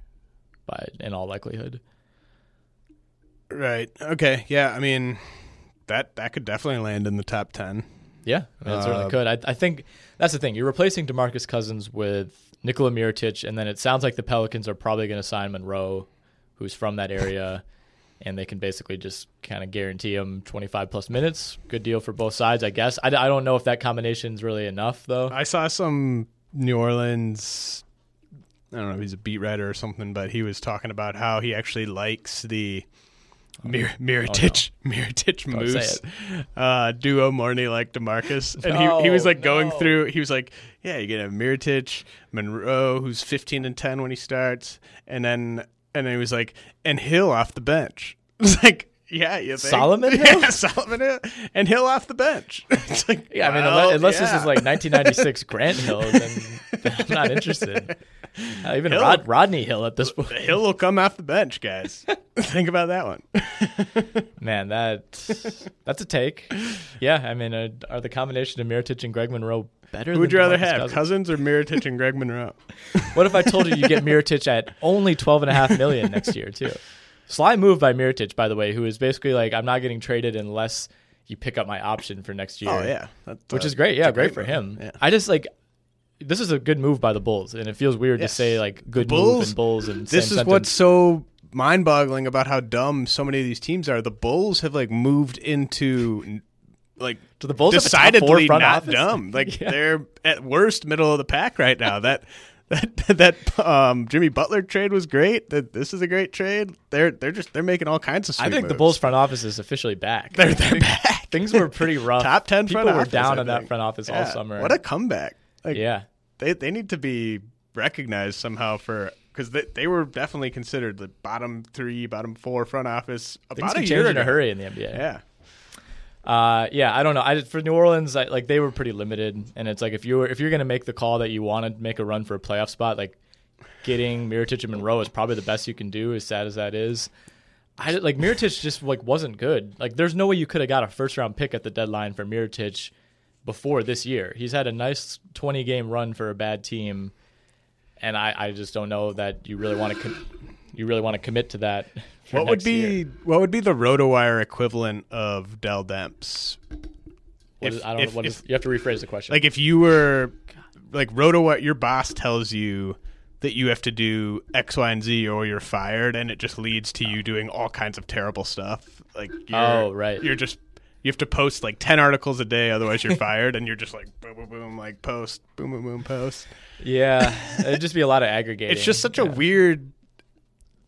but in all likelihood. right okay yeah I mean that that could definitely land in the top 10 Yeah, I mean, it certainly Uh, could. I, I think that's the thing. You're replacing DeMarcus Cousins with Nikola Mirotic, and then it sounds like the Pelicans are probably going to sign Monroe, who's from that area, [LAUGHS] and they can basically just kind of guarantee him 25 plus minutes. Good deal for both sides, I guess. I, I don't know if that combination is really enough, though. I saw some New Orleans. I don't know if he's a beat writer or something, but he was talking about how he actually likes the Mir- Mirotic Mirotic [LAUGHS] Don't say Moose uh, duo Morney like DeMarcus, and No, he he was like going through. He was like, yeah, you get a Mirotic Monroe who's fifteen and ten when he starts, and then and then he was like, and Hill off the bench. [LAUGHS] It's like. Yeah, you think? Solomon [LAUGHS] Hill? Yeah, Solomon Hill, and Hill off the bench. [LAUGHS] It's like, Yeah, I mean, well, unless, unless this is like [LAUGHS] 1996 Grant Hill, then, then I'm not interested. Uh, even Hill- Rod, Rodney Hill at this point. Hill will come off the bench, guys. Think about that one. Man, that that's a take. Yeah, I mean, uh, are the combination of Mirotic and Greg Monroe better? Who would you rather have, Cousins? Cousins or Mirotic and Greg Monroe? What if I told you you get Mirotic at only 12 and a half million next year too? Sly move by Mirotic, by the way, who is basically like, I'm not getting traded unless you pick up my option for next year. Oh yeah, That's, which uh, is great. Yeah, a great, for move. him. Yeah. I just like this is a good move by the Bulls, and it feels weird Yes. to say like good The move Bulls- and Bulls and This is what's so mind-boggling about how dumb so many of these teams are. The Bulls have like moved into like Do the Bulls have a top four decidedly not office? dumb. [LAUGHS] Like Yeah. they're at worst middle of the pack right now. that [LAUGHS] that that um, Jimmy Butler trade was great. That this is a great trade. They're they're just they're making all kinds of. I think the. Bulls front office is officially back. They're they're back. Things were pretty [LAUGHS] rough. Top ten People front were office, down on that front office all summer. What a comeback! Like, yeah. they they need to be recognized somehow for because they, they were definitely considered the bottom three, bottom four front office Things about can a year in a hurry in the NBA. Yeah, Uh, yeah, I don't know. I for New Orleans, I, like they were pretty limited, and it's like if you were if you're gonna make the call that you want to make a run for a playoff spot, like getting Mirotic and Monroe is probably the best you can do. As sad as that is, I like Mirotic just like wasn't good. Like there's no way you could have got a first round pick at the deadline for Mirotic before this year. He's had a nice 20 game run for a bad team, and I, I just don't know that you really want to com- you really want to commit to that. What would be year. what would be the RotoWire equivalent of Dell Demps? If- is- I don't if- know what is, if- you have to rephrase the question. Like if you were like RotoWire, your boss tells you that you have to do X, Y, and Z, or you're fired, and it just leads to you doing all kinds of terrible stuff. Like you're, Oh, right. you're just you have to post like ten articles a day, otherwise you're fired, and you're just like boom, boom, boom, like post, boom, boom, boom, post. Yeah, it'd just be a lot of aggregating. It's just such a weird.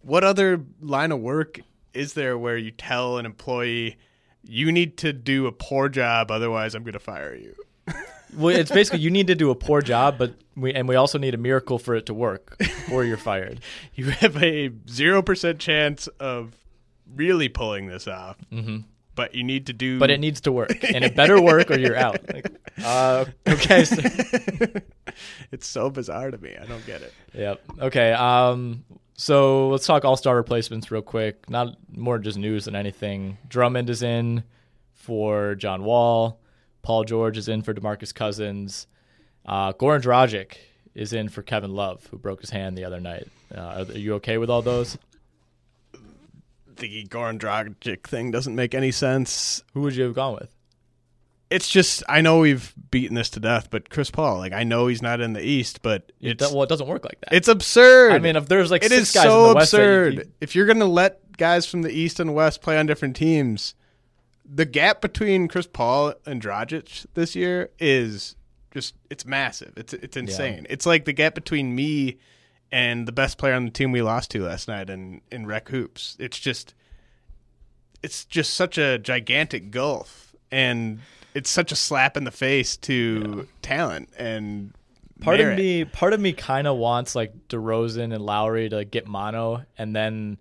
What other line of work is there where you tell an employee you need to do a poor job, otherwise I'm going to fire you? [LAUGHS] well, it's basically you need to do a poor job, but we and we also need a miracle for it to work, or you're fired. [LAUGHS] You have a zero percent chance of really pulling this off, mm-hmm. but you need to do. But it needs to work, and it better work, or you're out. Like, uh, okay. So, [LAUGHS] it's so bizarre to me. I don't get it. yep. Okay. Um. So let's talk all star replacements real quick. Not more just news than anything. Drummond is in for John Wall. Paul George is in for DeMarcus Cousins. Uh, Goran Dragic is in for Kevin Love, who broke his hand the other night. Uh, are you okay with all those? The Goran Dragic thing doesn't make any sense. Who would you have gone with? It's just I know we've beaten this to death, but Chris Paul, like I know he's not in the East, but It well, it doesn't work like that. it's absurd. I mean, if there's like it six is guys so in the West, you- absurd. you- if you're going to let guys from the East and West play on different teams, the gap between Chris Paul and Dragic this year is just it's massive. It's it's insane. It's like the gap between me and the best player on the team we lost to last night in in Rec Hoops. It's just it's just such a gigantic gulf and it's such a slap in the face to talent and part merit. of me, part of me, kind of wants like DeRozan and Lowry to get mono, and then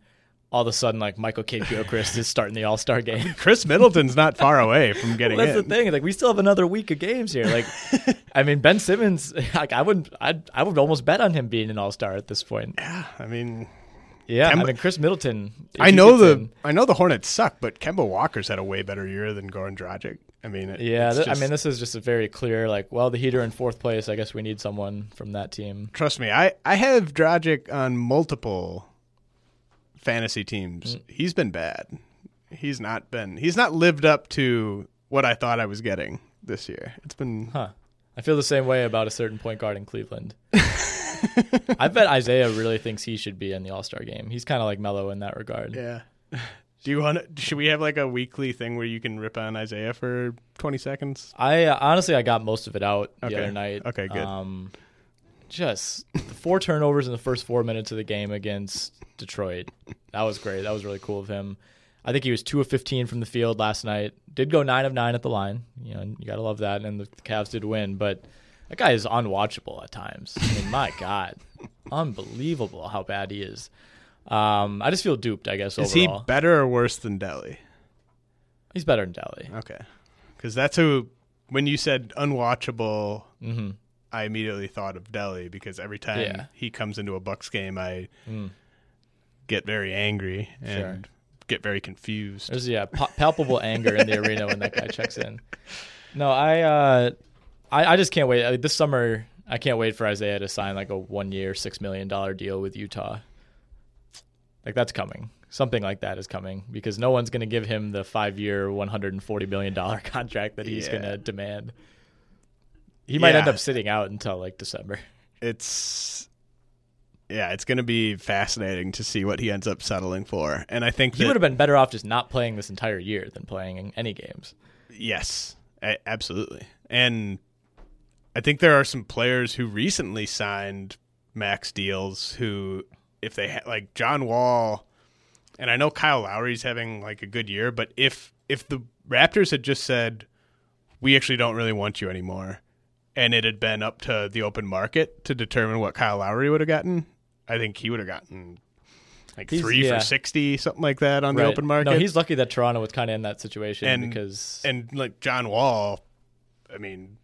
all of a sudden, like Michael Kidd Gilchrist is starting the All Star game. [LAUGHS] Khris Middleton's not far away from getting Well, that's in. the thing. Like we still have another week of games here. Like, [LAUGHS] I mean, Ben Simmons. [LAUGHS] Like I would, I, I would almost bet on him being an All Star at this point. Yeah, I mean, Yeah, Kemba- I mean Khris Middleton. I know the in- I know the Hornets suck, but Kemba Walker's had a way better year than Goran Dragic. I mean, it, Yeah, th- I mean, this is just a very clear. Like, well, the Heat are in fourth place. I guess we need someone from that team. trust me, I I have Dragic on multiple fantasy teams. Mm. He's been bad. He's not been. He's not lived up to what I thought I was getting this year. It's been Huh. I feel the same way about a certain point guard in Cleveland. [LAUGHS] I bet Isaiah really thinks he should be in the All Star game. He's kind of like Melo in that regard. Yeah. [LAUGHS] Do you want? Should we have like a weekly thing where you can rip on Isaiah for twenty seconds? I uh, honestly I got most of it out the Okay. other night. Okay, good. Um, just the [LAUGHS] four turnovers in the first four minutes of the game against Detroit. That was great. That was really cool of him. I think he was two of fifteen from the field last night. Did go nine of nine at the line. You know, you gotta love that. And the Cavs did win, but that guy is unwatchable at times. I mean, my [LAUGHS] God, unbelievable how bad he is. Um, I just feel duped. I guess Is overall. he better or worse than Delly? He's better than Delly. Okay, because that's who. When you said unwatchable, hmm I immediately thought of Delly because every time Yeah. Mm. he comes into a Bucks game, I get very angry and Sure. get very confused. There's yeah pa- palpable anger in the arena when that guy checks in. No, I uh, I, I just can't wait. I this summer, I can't wait for Isaiah to sign like a one year, six million dollar deal with Utah. Like that's coming. Something like that is coming because no one's going to give him the five year, one hundred and forty million dollar [LAUGHS] contract that he's Yeah. going to demand. He might end up sitting out until like December. It's yeah, it's going to be fascinating to see what he ends up settling for, and I think He would have been better off just not playing this entire year than playing any games. Yes, absolutely. And I think there are some players who recently signed max deals who, if they ha- like John Wall, and I know Kyle Lowry's having like a good year, but if if the Raptors had just said, "We actually don't really want you anymore," and it had been up to the open market to determine what Kyle Lowry would have gotten, I think he would have gotten like He's- three yeah. for sixty, something like that on the open market. No, he's lucky that Toronto was kind of in that situation And- because and like John Wall, I mean,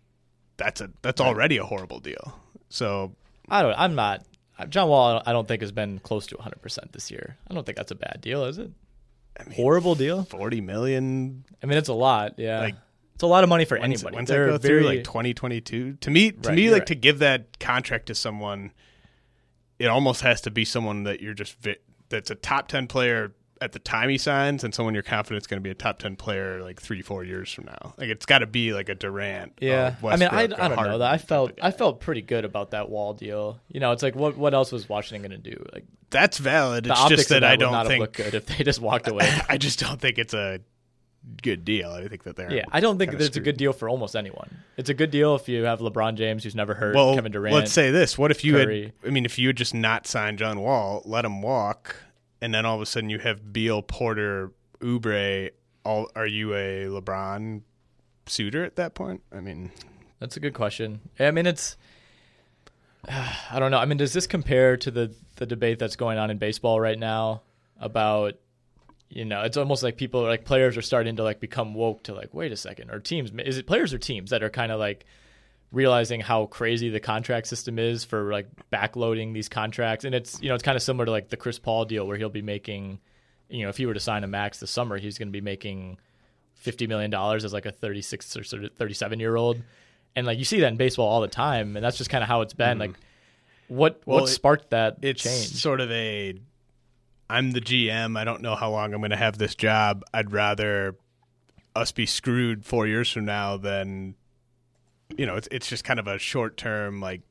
that's a that's already a horrible deal. So I don't. I'm not. Uh, John Wall. I don't think has been close to 100 percent this year. I don't think that's a bad deal, is it? Horrible deal. forty million, I mean, it's a lot. Yeah, Like, it's a lot of money for anybody. when's They're go very through? Like twenty twenty two. To me, to Right, me, like right. to give that contract to someone, it almost has to be someone that you're just that's a top ten player at the time he signs, and someone you're confident is going to be a top ten player like three four years from now. Like it's got to be like a Durant. Yeah, I mean, I, I don't know that. I felt. I felt pretty good about that Wall deal. You know, it's like what what else was Washington going to do? Like that's valid. It's just that, that I don't not think good if they just walked away. [LAUGHS] I just don't think it's a good deal. I think that they're yeah, I don't think it's a good deal for almost anyone. It's a good deal if you have LeBron James, who's never hurt, Well, Kevin Durant. let's say this: What if you Curry. had? I mean, if you had just not signed John Wall, let him walk, and then all of a sudden you have Beal, Porter, Oubre. All are you a LeBron suitor at that point? I mean, That's a good question. I mean, it's. [SIGHS] I don't know. I mean, does this compare to the the debate that's going on in baseball right now about, you know, it's almost like people like players are starting to like become woke to like, wait a second, or teams is it players or teams that are kind of like realizing how crazy the contract system is for like backloading these contracts, and it's you know it's kind of similar to like the Chris Paul deal where he'll be making, you know, if he were to sign a max this summer, he's going to be making fifty million dollars as like a thirty six or thirty seven year old, and like you see that in baseball all the time, and that's just kind of how it's been. Like, what Mm-hmm. Well, what it- sparked that it's change? sort of a. I'm the GM. I don't know how long I'm going to have this job. I'd rather us be screwed four years from now than, you know, it's it's just kind of a short term like,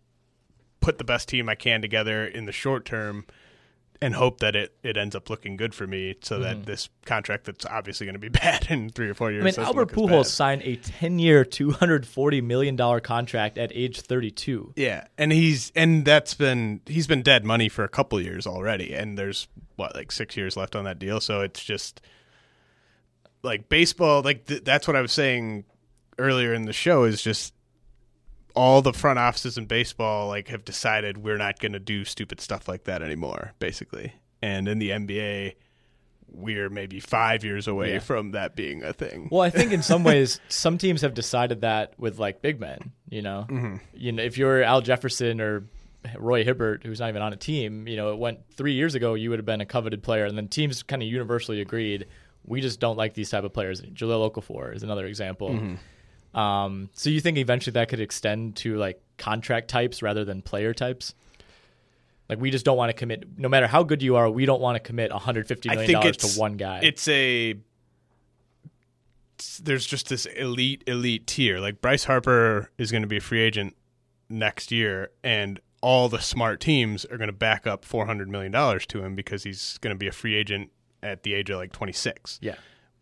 put the best team I can together in the short term, and hope that it it ends up looking good for me, so that mm-hmm. this contract that's obviously going to be [LAUGHS] bad in three or four years. I mean, Albert Pujols signed a ten year, two hundred forty million dollar contract at age thirty two. Yeah, and he's and that's been he's been dead money for a couple years already, and there's what like six years left on that deal, so it's just like baseball. Like th- that's what I was saying earlier in the show is just all the front offices in baseball like have decided we're not going to do stupid stuff like that anymore, basically. And in the NBA, we're maybe five years away Yeah. from that being a thing. Well, I think in some [LAUGHS] ways, some teams have decided that with like big men. You know, Mm-hmm. you know, if you're Al Jefferson or Roy Hibbert, who's not even on a team, you know, it went three years ago, you would have been a coveted player, and then teams kind of universally agreed we just don't like these type of players. Jahlil Okafor is another example. Mm-hmm. Um, so you think eventually that could extend to like contract types rather than player types? Like we just don't want to commit, no matter how good you are, we don't want to commit 150 I million dollars to one guy. It's a there's just this elite elite tier. Like Bryce Harper is going to be a free agent next year, and all the smart teams are going to back up four hundred million dollars to him because he's going to be a free agent at the age of like twenty six. Yeah.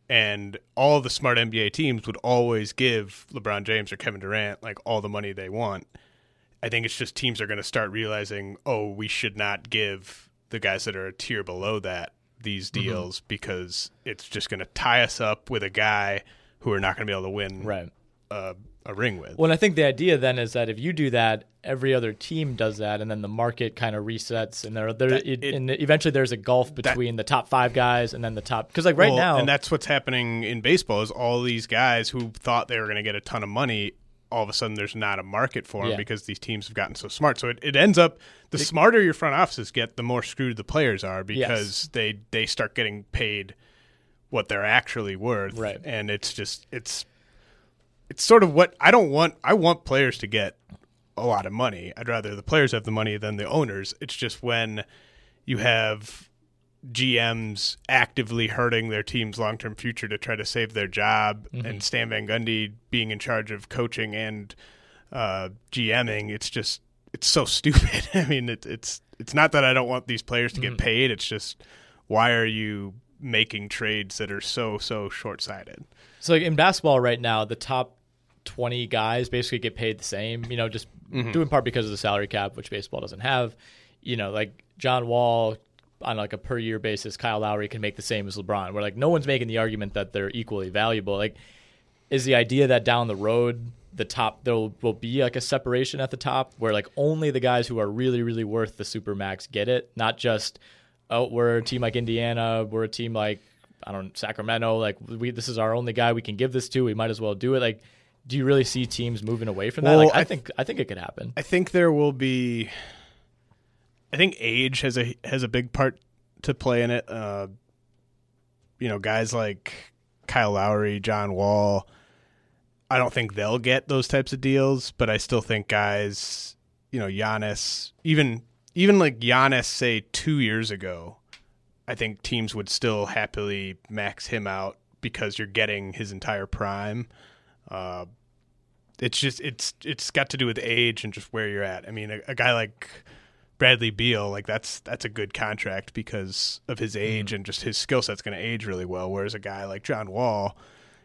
And all the smart NBA teams would always give LeBron James or Kevin Durant like all the money they want. I think it's just teams are going to start realizing, oh, we should not give the guys that are a tier below that these Mm-hmm. deals because it's just going to tie us up with a guy who we're not going to be able to win Right. a, a ring with. Well, and I think the idea then is that if you do that, every other team does that, and then the market kind of resets, and there, there, That- it, it- and eventually there's a gulf between the top five guys and then the top. Because like right Well, now, and that's what's happening in baseball is all these guys who thought they were going to get a ton of money all of a sudden there's not a market for them Yeah. because these teams have gotten so smart so it, it ends up the smarter your front offices get the more screwed the players are because they they start getting paid what they're actually worth Right. and it's just it's it's sort of what I don't want I want players to get a lot of money I'd rather the players have the money than the owners it's just when you have GMs actively hurting their team's long term future to try to save their job, and Stan Van Gundy being in charge of coaching and uh, GMing, it's just it's so [LAUGHS] stupid. I mean, it, it's it's not that I don't want these players to get paid. It's just why are you making trades that are so so short sighted? So like in basketball right now, the top twenty guys basically get paid the same. You know, just mm-hmm. due in part because of the salary cap, which baseball doesn't have. You know, like John Wall on like a per year basis, Kyle Lowry can make the same as LeBron. Where like no one's making the argument that they're equally valuable. Like, is the idea that down the road the top there will, will be like a separation at the top where like only the guys who are really really worth the super max get it, not just oh we're a team like Indiana, we're a team like I don't Sacramento, like we this is our only guy we can give this to, we might as well do it. Like, do you really see teams moving away from that? Well, Like, I, I- think I think it could happen. I think there will be. I think age has a has a big part to play in it. Uh, you know, guys like Kyle Lowry, John Wall. I don't think they'll get those types of deals, but I still think guys, you know, Giannis, even even like Giannis, say two years ago, I think teams would still happily max him out because you're getting his entire prime. Uh, it's just it's it's got to do with age and just where you're at. I mean, a, a guy like Bradley Beal, like that's that's a good contract because of his mm-hmm. age and just his skill set's going to age really well. Whereas a guy like John Wall,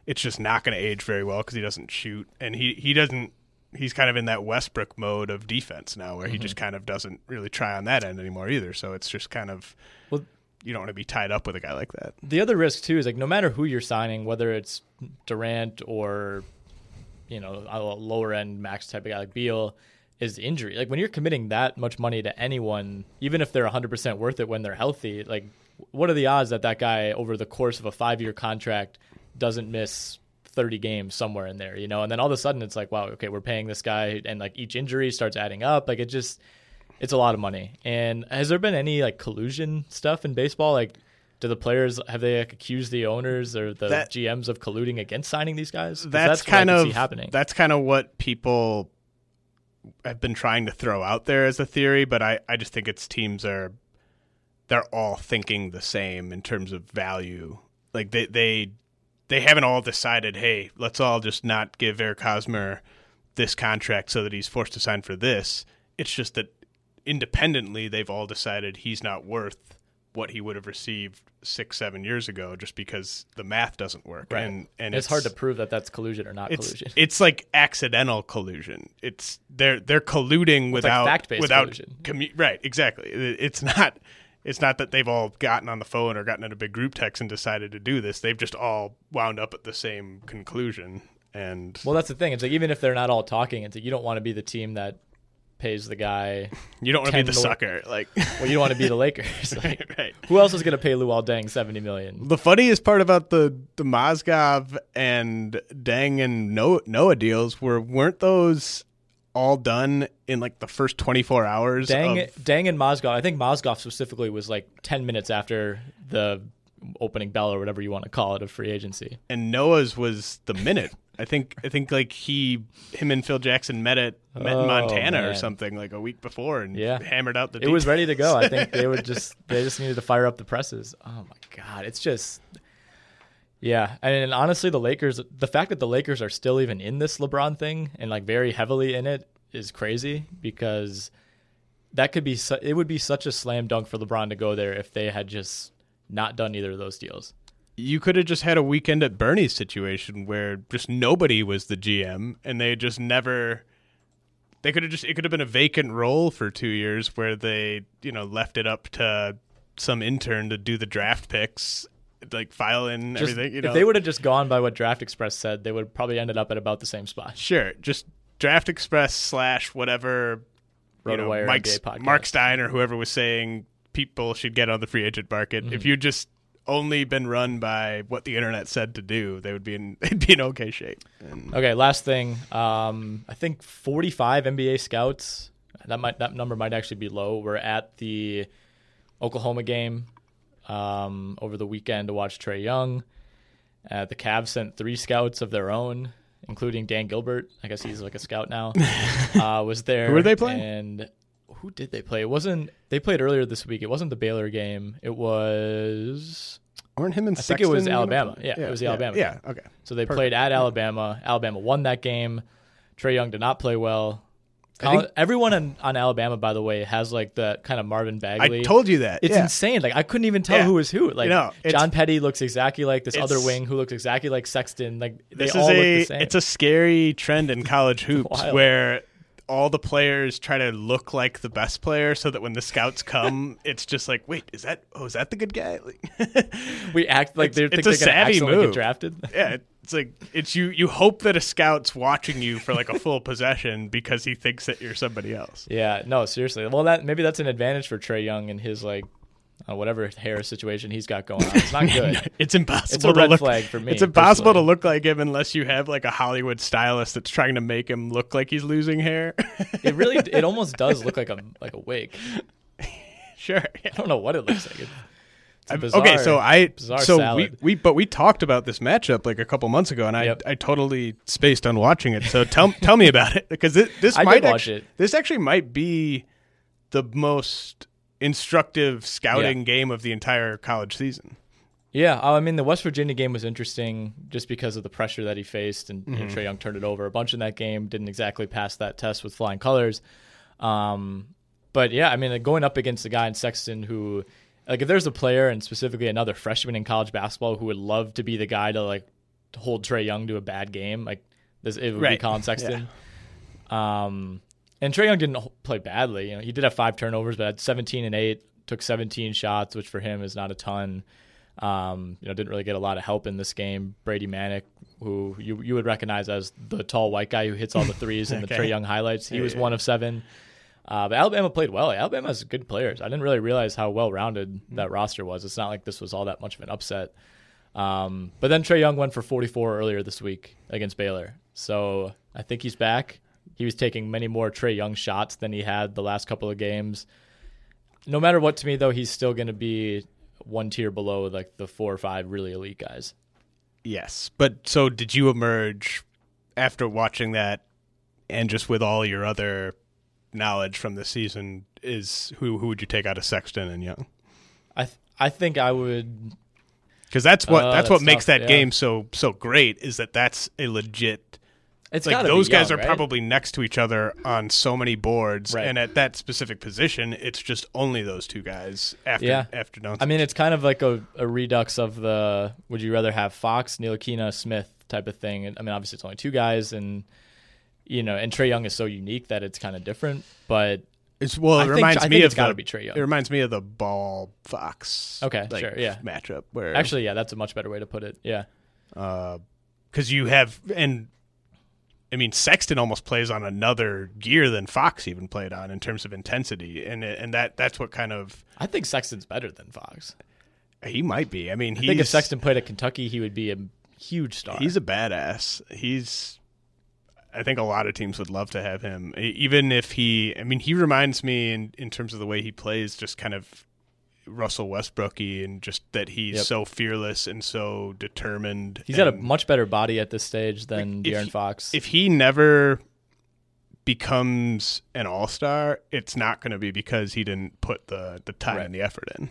it's just not going to age very well because he doesn't shoot and he he doesn't. He's kind of in that Westbrook mode of defense now, where he mm-hmm. just kind of doesn't really try on that end anymore either. So it's just kind of Well- you don't want to be tied up with a guy like that. The other risk too is like no matter who you're signing, whether it's Durant or you know a lower end max type of guy like Beal, is injury. Like when you're committing that much money to anyone, even if they're 100% worth it when they're healthy, like what are the odds that that guy over the course of a five year contract doesn't miss 30 games somewhere in there, you know? And then all of a sudden it's like, wow, okay, we're paying this guy, and like each injury starts adding up. Like it just it's a lot of money. And has there been any like collusion stuff in baseball? Like, do the players have they like, accused the owners or the That- GMs of colluding against signing these guys? that's, what I kind of happening. that's kind of what people have been trying to throw out there as a theory, but I, I just think it's teams are they're all thinking the same in terms of value. Like they they they haven't all decided, hey, let's all just not give Eric Hosmer this contract so that he's forced to sign for this. It's just that independently they've all decided he's not worth what he would have received six, seven years ago just because the math doesn't work. Right. And and it's, hard to prove that that's collusion or not it's collusion. [LAUGHS] it's like accidental collusion. It's they're they're colluding like without fact-based without collusion. commu- right exactly. It's not it's not that they've all gotten on the phone or gotten in a big group text and decided to do this. They've just all wound up at the same conclusion. And well, that's the thing. It's like even if they're not all talking, it's like you don't want to be the team that pays the guy. you don't want to be the nor- sucker. Like Well, you don't want to be the Lakers. [LAUGHS] Like, right. who else is going to pay Luol Deng seventy million? The funniest part about the the Mozgov and Deng and Noah, Noah deals were weren't those all done in like the first 24 hours Deng, of Deng and Mozgov. I think Mozgov specifically was like ten minutes after the opening bell or whatever you want to call it of free agency. and Noah's was the minute. I think I think like he him and Phil Jackson met at met Oh, in Montana or something like a week before and Yeah. hammered out the It was ready to go. I think they would [LAUGHS] just they just needed to fire up the presses. Oh my god, it's just yeah. And honestly, the Lakers, the fact that the Lakers are still even in this LeBron thing and like very heavily in it is crazy because that could be su- it would be such a slam dunk for LeBron to go there if they had just not done either of those deals. You could have just had a weekend at Bernie's situation where just nobody was the GM and they just never they could have just it could have been a vacant role for 2 years where they, you know, left it up to some intern to do the draft picks, like file in Just- everything, you know. If they would have just gone by what Draft Express said, they would have probably ended up at about the same spot. Sure, just Draft Express slash whatever. You know, Mike, Marc Stein or whoever was saying people should get on the free agent market. Mm-hmm. If you just only been run by what the internet said to do, they would be in [LAUGHS] they'd be in okay shape. And Okay, last thing. Um, I think 45 NBA scouts. That might that number might actually be low. We're at the Oklahoma game um, over the weekend to watch Trae Young. Uh, the Cavs sent three scouts of their own, including Dan Gilbert. I guess he's like a scout now. [LAUGHS] uh, was there? Who were they playing? And who did they play? It wasn't. They played earlier this week. It wasn't the Baylor game. It was. weren't him and I think it was Alabama. gonna- Yeah, it was the yeah, Alabama Yeah, game. okay. So they Perfect. played at Alabama. Alabama won that game. Trae Young did not play well. Collin- think- everyone on, on Alabama, by the way, has like the kind of Marvin Bagley. I told you that. It's yeah. insane. Like I couldn't even tell Yeah. who was who. Like know, John Petty looks exactly like this other wing who looks exactly like Sexton. Like they this all is look a the same. it's a scary trend in college [LAUGHS] hoops where all the players try to look like the best player so that when the scouts come [LAUGHS] it's just like wait is that oh is that the good guy like, we act like they're it's think a savvy move. get drafted. [LAUGHS] yeah it's like it's you you hope that a scout's watching you for like a full [LAUGHS] possession because he thinks that you're somebody else Yeah, no, seriously. Well, that maybe that's an advantage for Trae Young and his like uh, whatever hair situation he's got going on. It's not [LAUGHS] good. it's impossible It's a to red look, flag for me, it's impossible personally. to look like him unless you have like a hollywood stylist that's trying to make him look like he's losing hair it really, it [LAUGHS] almost does look like a like a wig. sure I don't know what it looks like. It- It's a I've- bizarre, okay, so I bizarre so salad. we we but we talked about this matchup like a couple months ago, and I Yep. I totally spaced on watching it. So tell tell me about it because this, this [LAUGHS] I did might watch it. this actually might be the most instructive scouting Yeah. game of the entire college season. Yeah, I mean the West Virginia game was interesting just because of the pressure that he faced, and Mm-hmm. know, Trae Young turned it over a bunch in that game. Didn't exactly pass that test with flying colors. Um, but yeah, I mean going up against a guy in Sexton who, like, if there's a player and specifically another freshman in college basketball who would love to be the guy to like to hold Trae Young to a bad game, like this, it would be Right. Collin [LAUGHS] Sexton. Um, and Trae Young didn't play badly. You know, he did have five turnovers, but had 17 and eight, took 17 shots, which for him is not a ton. Um, you know, didn't really get a lot of help in this game. Brady Manek, who you you would recognize as the tall white guy who hits all the threes in the [LAUGHS] Trae Young highlights, he Yeah, was yeah. one of seven. Uh, but Alabama played well. Alabama has good players. I didn't really realize how well rounded that roster was. It's not like this was all that much of an upset. Um, but then Trae Young went for 44 earlier this week against Baylor. So I think he's back. He was taking many more Trae Young shots than he had the last couple of games. No matter what, to me though, he's still going to be one tier below like the four or five really elite guys. Yes, but so did you emerge after watching that, and just with all your other knowledge from the season? Is who who would you take out of Sexton and Young? I th- I think I would. Because that's what Uh, that's what that's makes that yeah. game so so great is that that's a legit. It's like those guys are right? probably next to each other on so many boards, Right. and at that specific position, it's just only those two guys after Yeah. after Doncic. I mean, it's kind of like a, a redux of the would you rather have Fox, Neil Ntilikina, Smith type of thing. I mean, obviously it's only two guys, and you know, and Trae Young is so unique that it's kind of different. But It's well, I it think- reminds I me think of gotta the, be Trae Young. It reminds me of the ball Fox. Okay, like, sure, yeah. matchup where actually, yeah, that's a much better way to put it. Yeah, uh, because you have and I mean Sexton almost plays on another gear than Fox even played on in terms of intensity, and and that that's what kind of I think Sexton's better than Fox. he might be. I mean, I think if Sexton played at Kentucky, he would be a huge star. he's a badass. He's I think a lot of teams would love to have him, even if he. I mean, he reminds me in in terms of the way he plays, just kind of Russell Westbrooky, and just that he's Yep. so fearless and so determined. He's got a much better body at this stage than Like, De'Aaron Fox. if he never becomes an all star, it's not going to be because he didn't put the the time Right. and the effort in.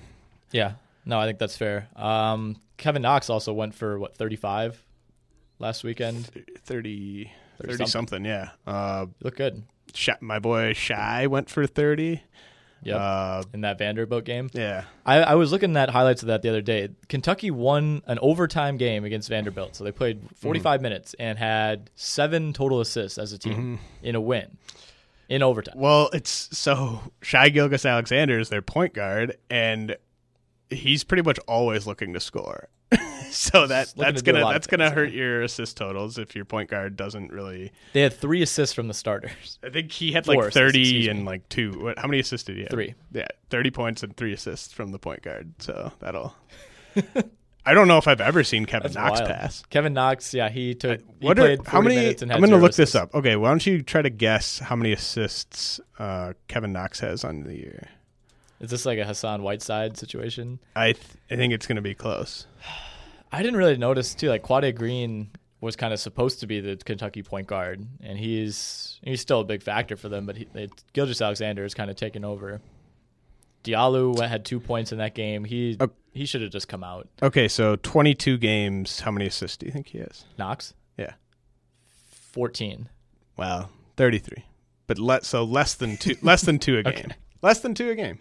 yeah, no, I think that's fair. Um, Kevin Knox also went for what thirty five last weekend. 30, 30 something. something, yeah. Uh, look good. Shai, my boy Shai went for thirty. Yep. Uh, in that Vanderbilt game. yeah. I, I was looking at highlights of that the other day. Kentucky won an overtime game against Vanderbilt. So they played 45 Mm-hmm. minutes and had seven total assists as a team in a win in overtime. Well, it's so Shy Gilgis Alexander is their point guard, and he's pretty much always looking to score. [LAUGHS] [LAUGHS] so that that's to do a gonna that's gonna things, hurt your assist totals if your point guard doesn't really. They had three assists from the starters. I think he had Four like thirty excuse and like two. What? How many assists did he have? Three. Yeah, thirty points and three assists from the point guard. So that'll. [LAUGHS] I don't know if I've ever seen Kevin That's Knox wild. pass. Kevin Knox, yeah, he took. He What are played 40 how many? and had I'm going to look this up. Okay, why don't you try to guess how many assists uh, Kevin Knox has on the year? Is this like a Hassan Whiteside situation? I th- I think it's going to be close. [SIGHS] [SIGHS] [SIGHS] I didn't really notice too. Like Quade Green was kind of supposed to be the Kentucky point guard, and he's he's still a big factor for them. But he, they, Gilgeous-Alexander is kind of taken over. Diallo went- had two points in that game. He Uh, he should have just come out. Okay, so 22 games. How many assists do you think he has? Knox Yeah. fourteen. Wow, 33. But let so less than two [LAUGHS] less than two a game. Okay. Less than two a game.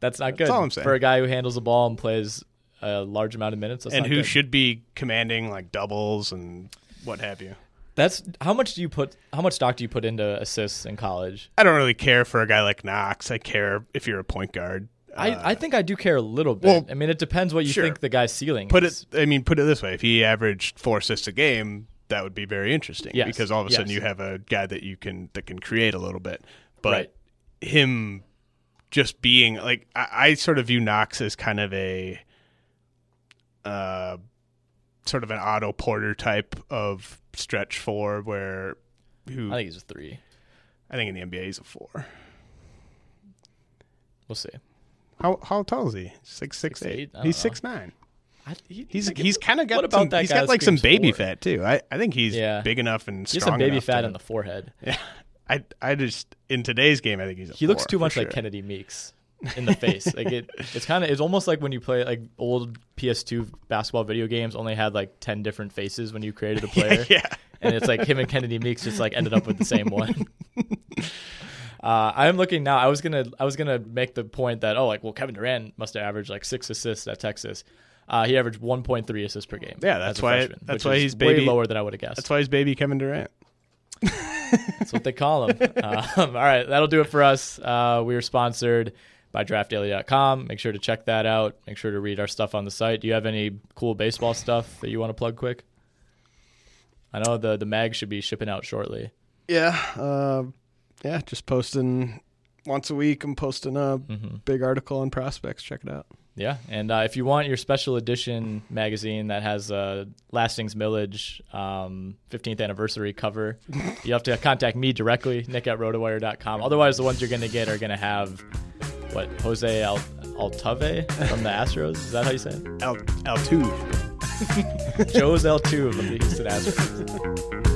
That's not good all I'm saying. for a guy who handles the ball and plays a large amount of minutes. That's and who good. should be commanding like doubles and what have you. That's how much do you put? How much stock do you put into assists in college? I don't really care for a guy like Knox. I care if you're a point guard. I, I uh, think I do care a little bit. well, I mean, it depends what you sure. think the guy's ceiling Put is. it I mean put it this way, if he averaged 4 assists a game, that would be very interesting Yes, because all of a sudden yes. you have a guy that you can that can create a little bit. But Right. him just being like I, I sort of view Knox as kind of a uh sort of an Otto Porter type of stretch four where who I think he's a three. I think in the NBA he's a four. We'll see. How how tall is he? Six six, Six, eight. eight? He's know. six nine. I, he, He's like, he's kind of got what about some, that he's got like some baby fat too. I, I think he's Yeah. big enough and strong some baby fat to- in the forehead. [LAUGHS] Yeah, I I just in today's game I think he's a He looks too much like. Kennedy Meeks in the face. [LAUGHS] like it, it's kind of it's almost like when you play like old PS2 basketball video games only had like ten different faces when you created a [LAUGHS] player. yeah. and it's like him and Kennedy Meeks just like ended up with the same one. [LAUGHS] Uh, I'm looking now. I was gonna I was gonna make the point that oh like well Kevin Durant must have averaged like six assists at Texas. Uh, he averaged 1.3 assists per game. Yeah, that's why- freshman, that's why he's way baby- lower than I would have guessed. That's why he's baby Kevin Durant. That's what they call him. um, all right, that'll do it for us. Uh, we are sponsored by DraftDaily.com. Make sure to check that out. Make sure to read our stuff on the site. Do you have any cool baseball stuff that you want to plug quick? I know the the mag should be shipping out shortly. Yeah, uh, yeah, just posting once a week. I'm posting a Mm-hmm. big article on prospects. Check it out. Yeah, and uh, if you want your special edition magazine that has uh, Lastings Milledge um, 15th anniversary cover, [LAUGHS] you have to contact me directly, nick at rotowire.com. Otherwise, the ones you're going to get are going to have, what, Jose Al- Altuve from the Astros? Is that how you say it? Al Altuve. [LAUGHS] Jose Altuve from the Houston Astros.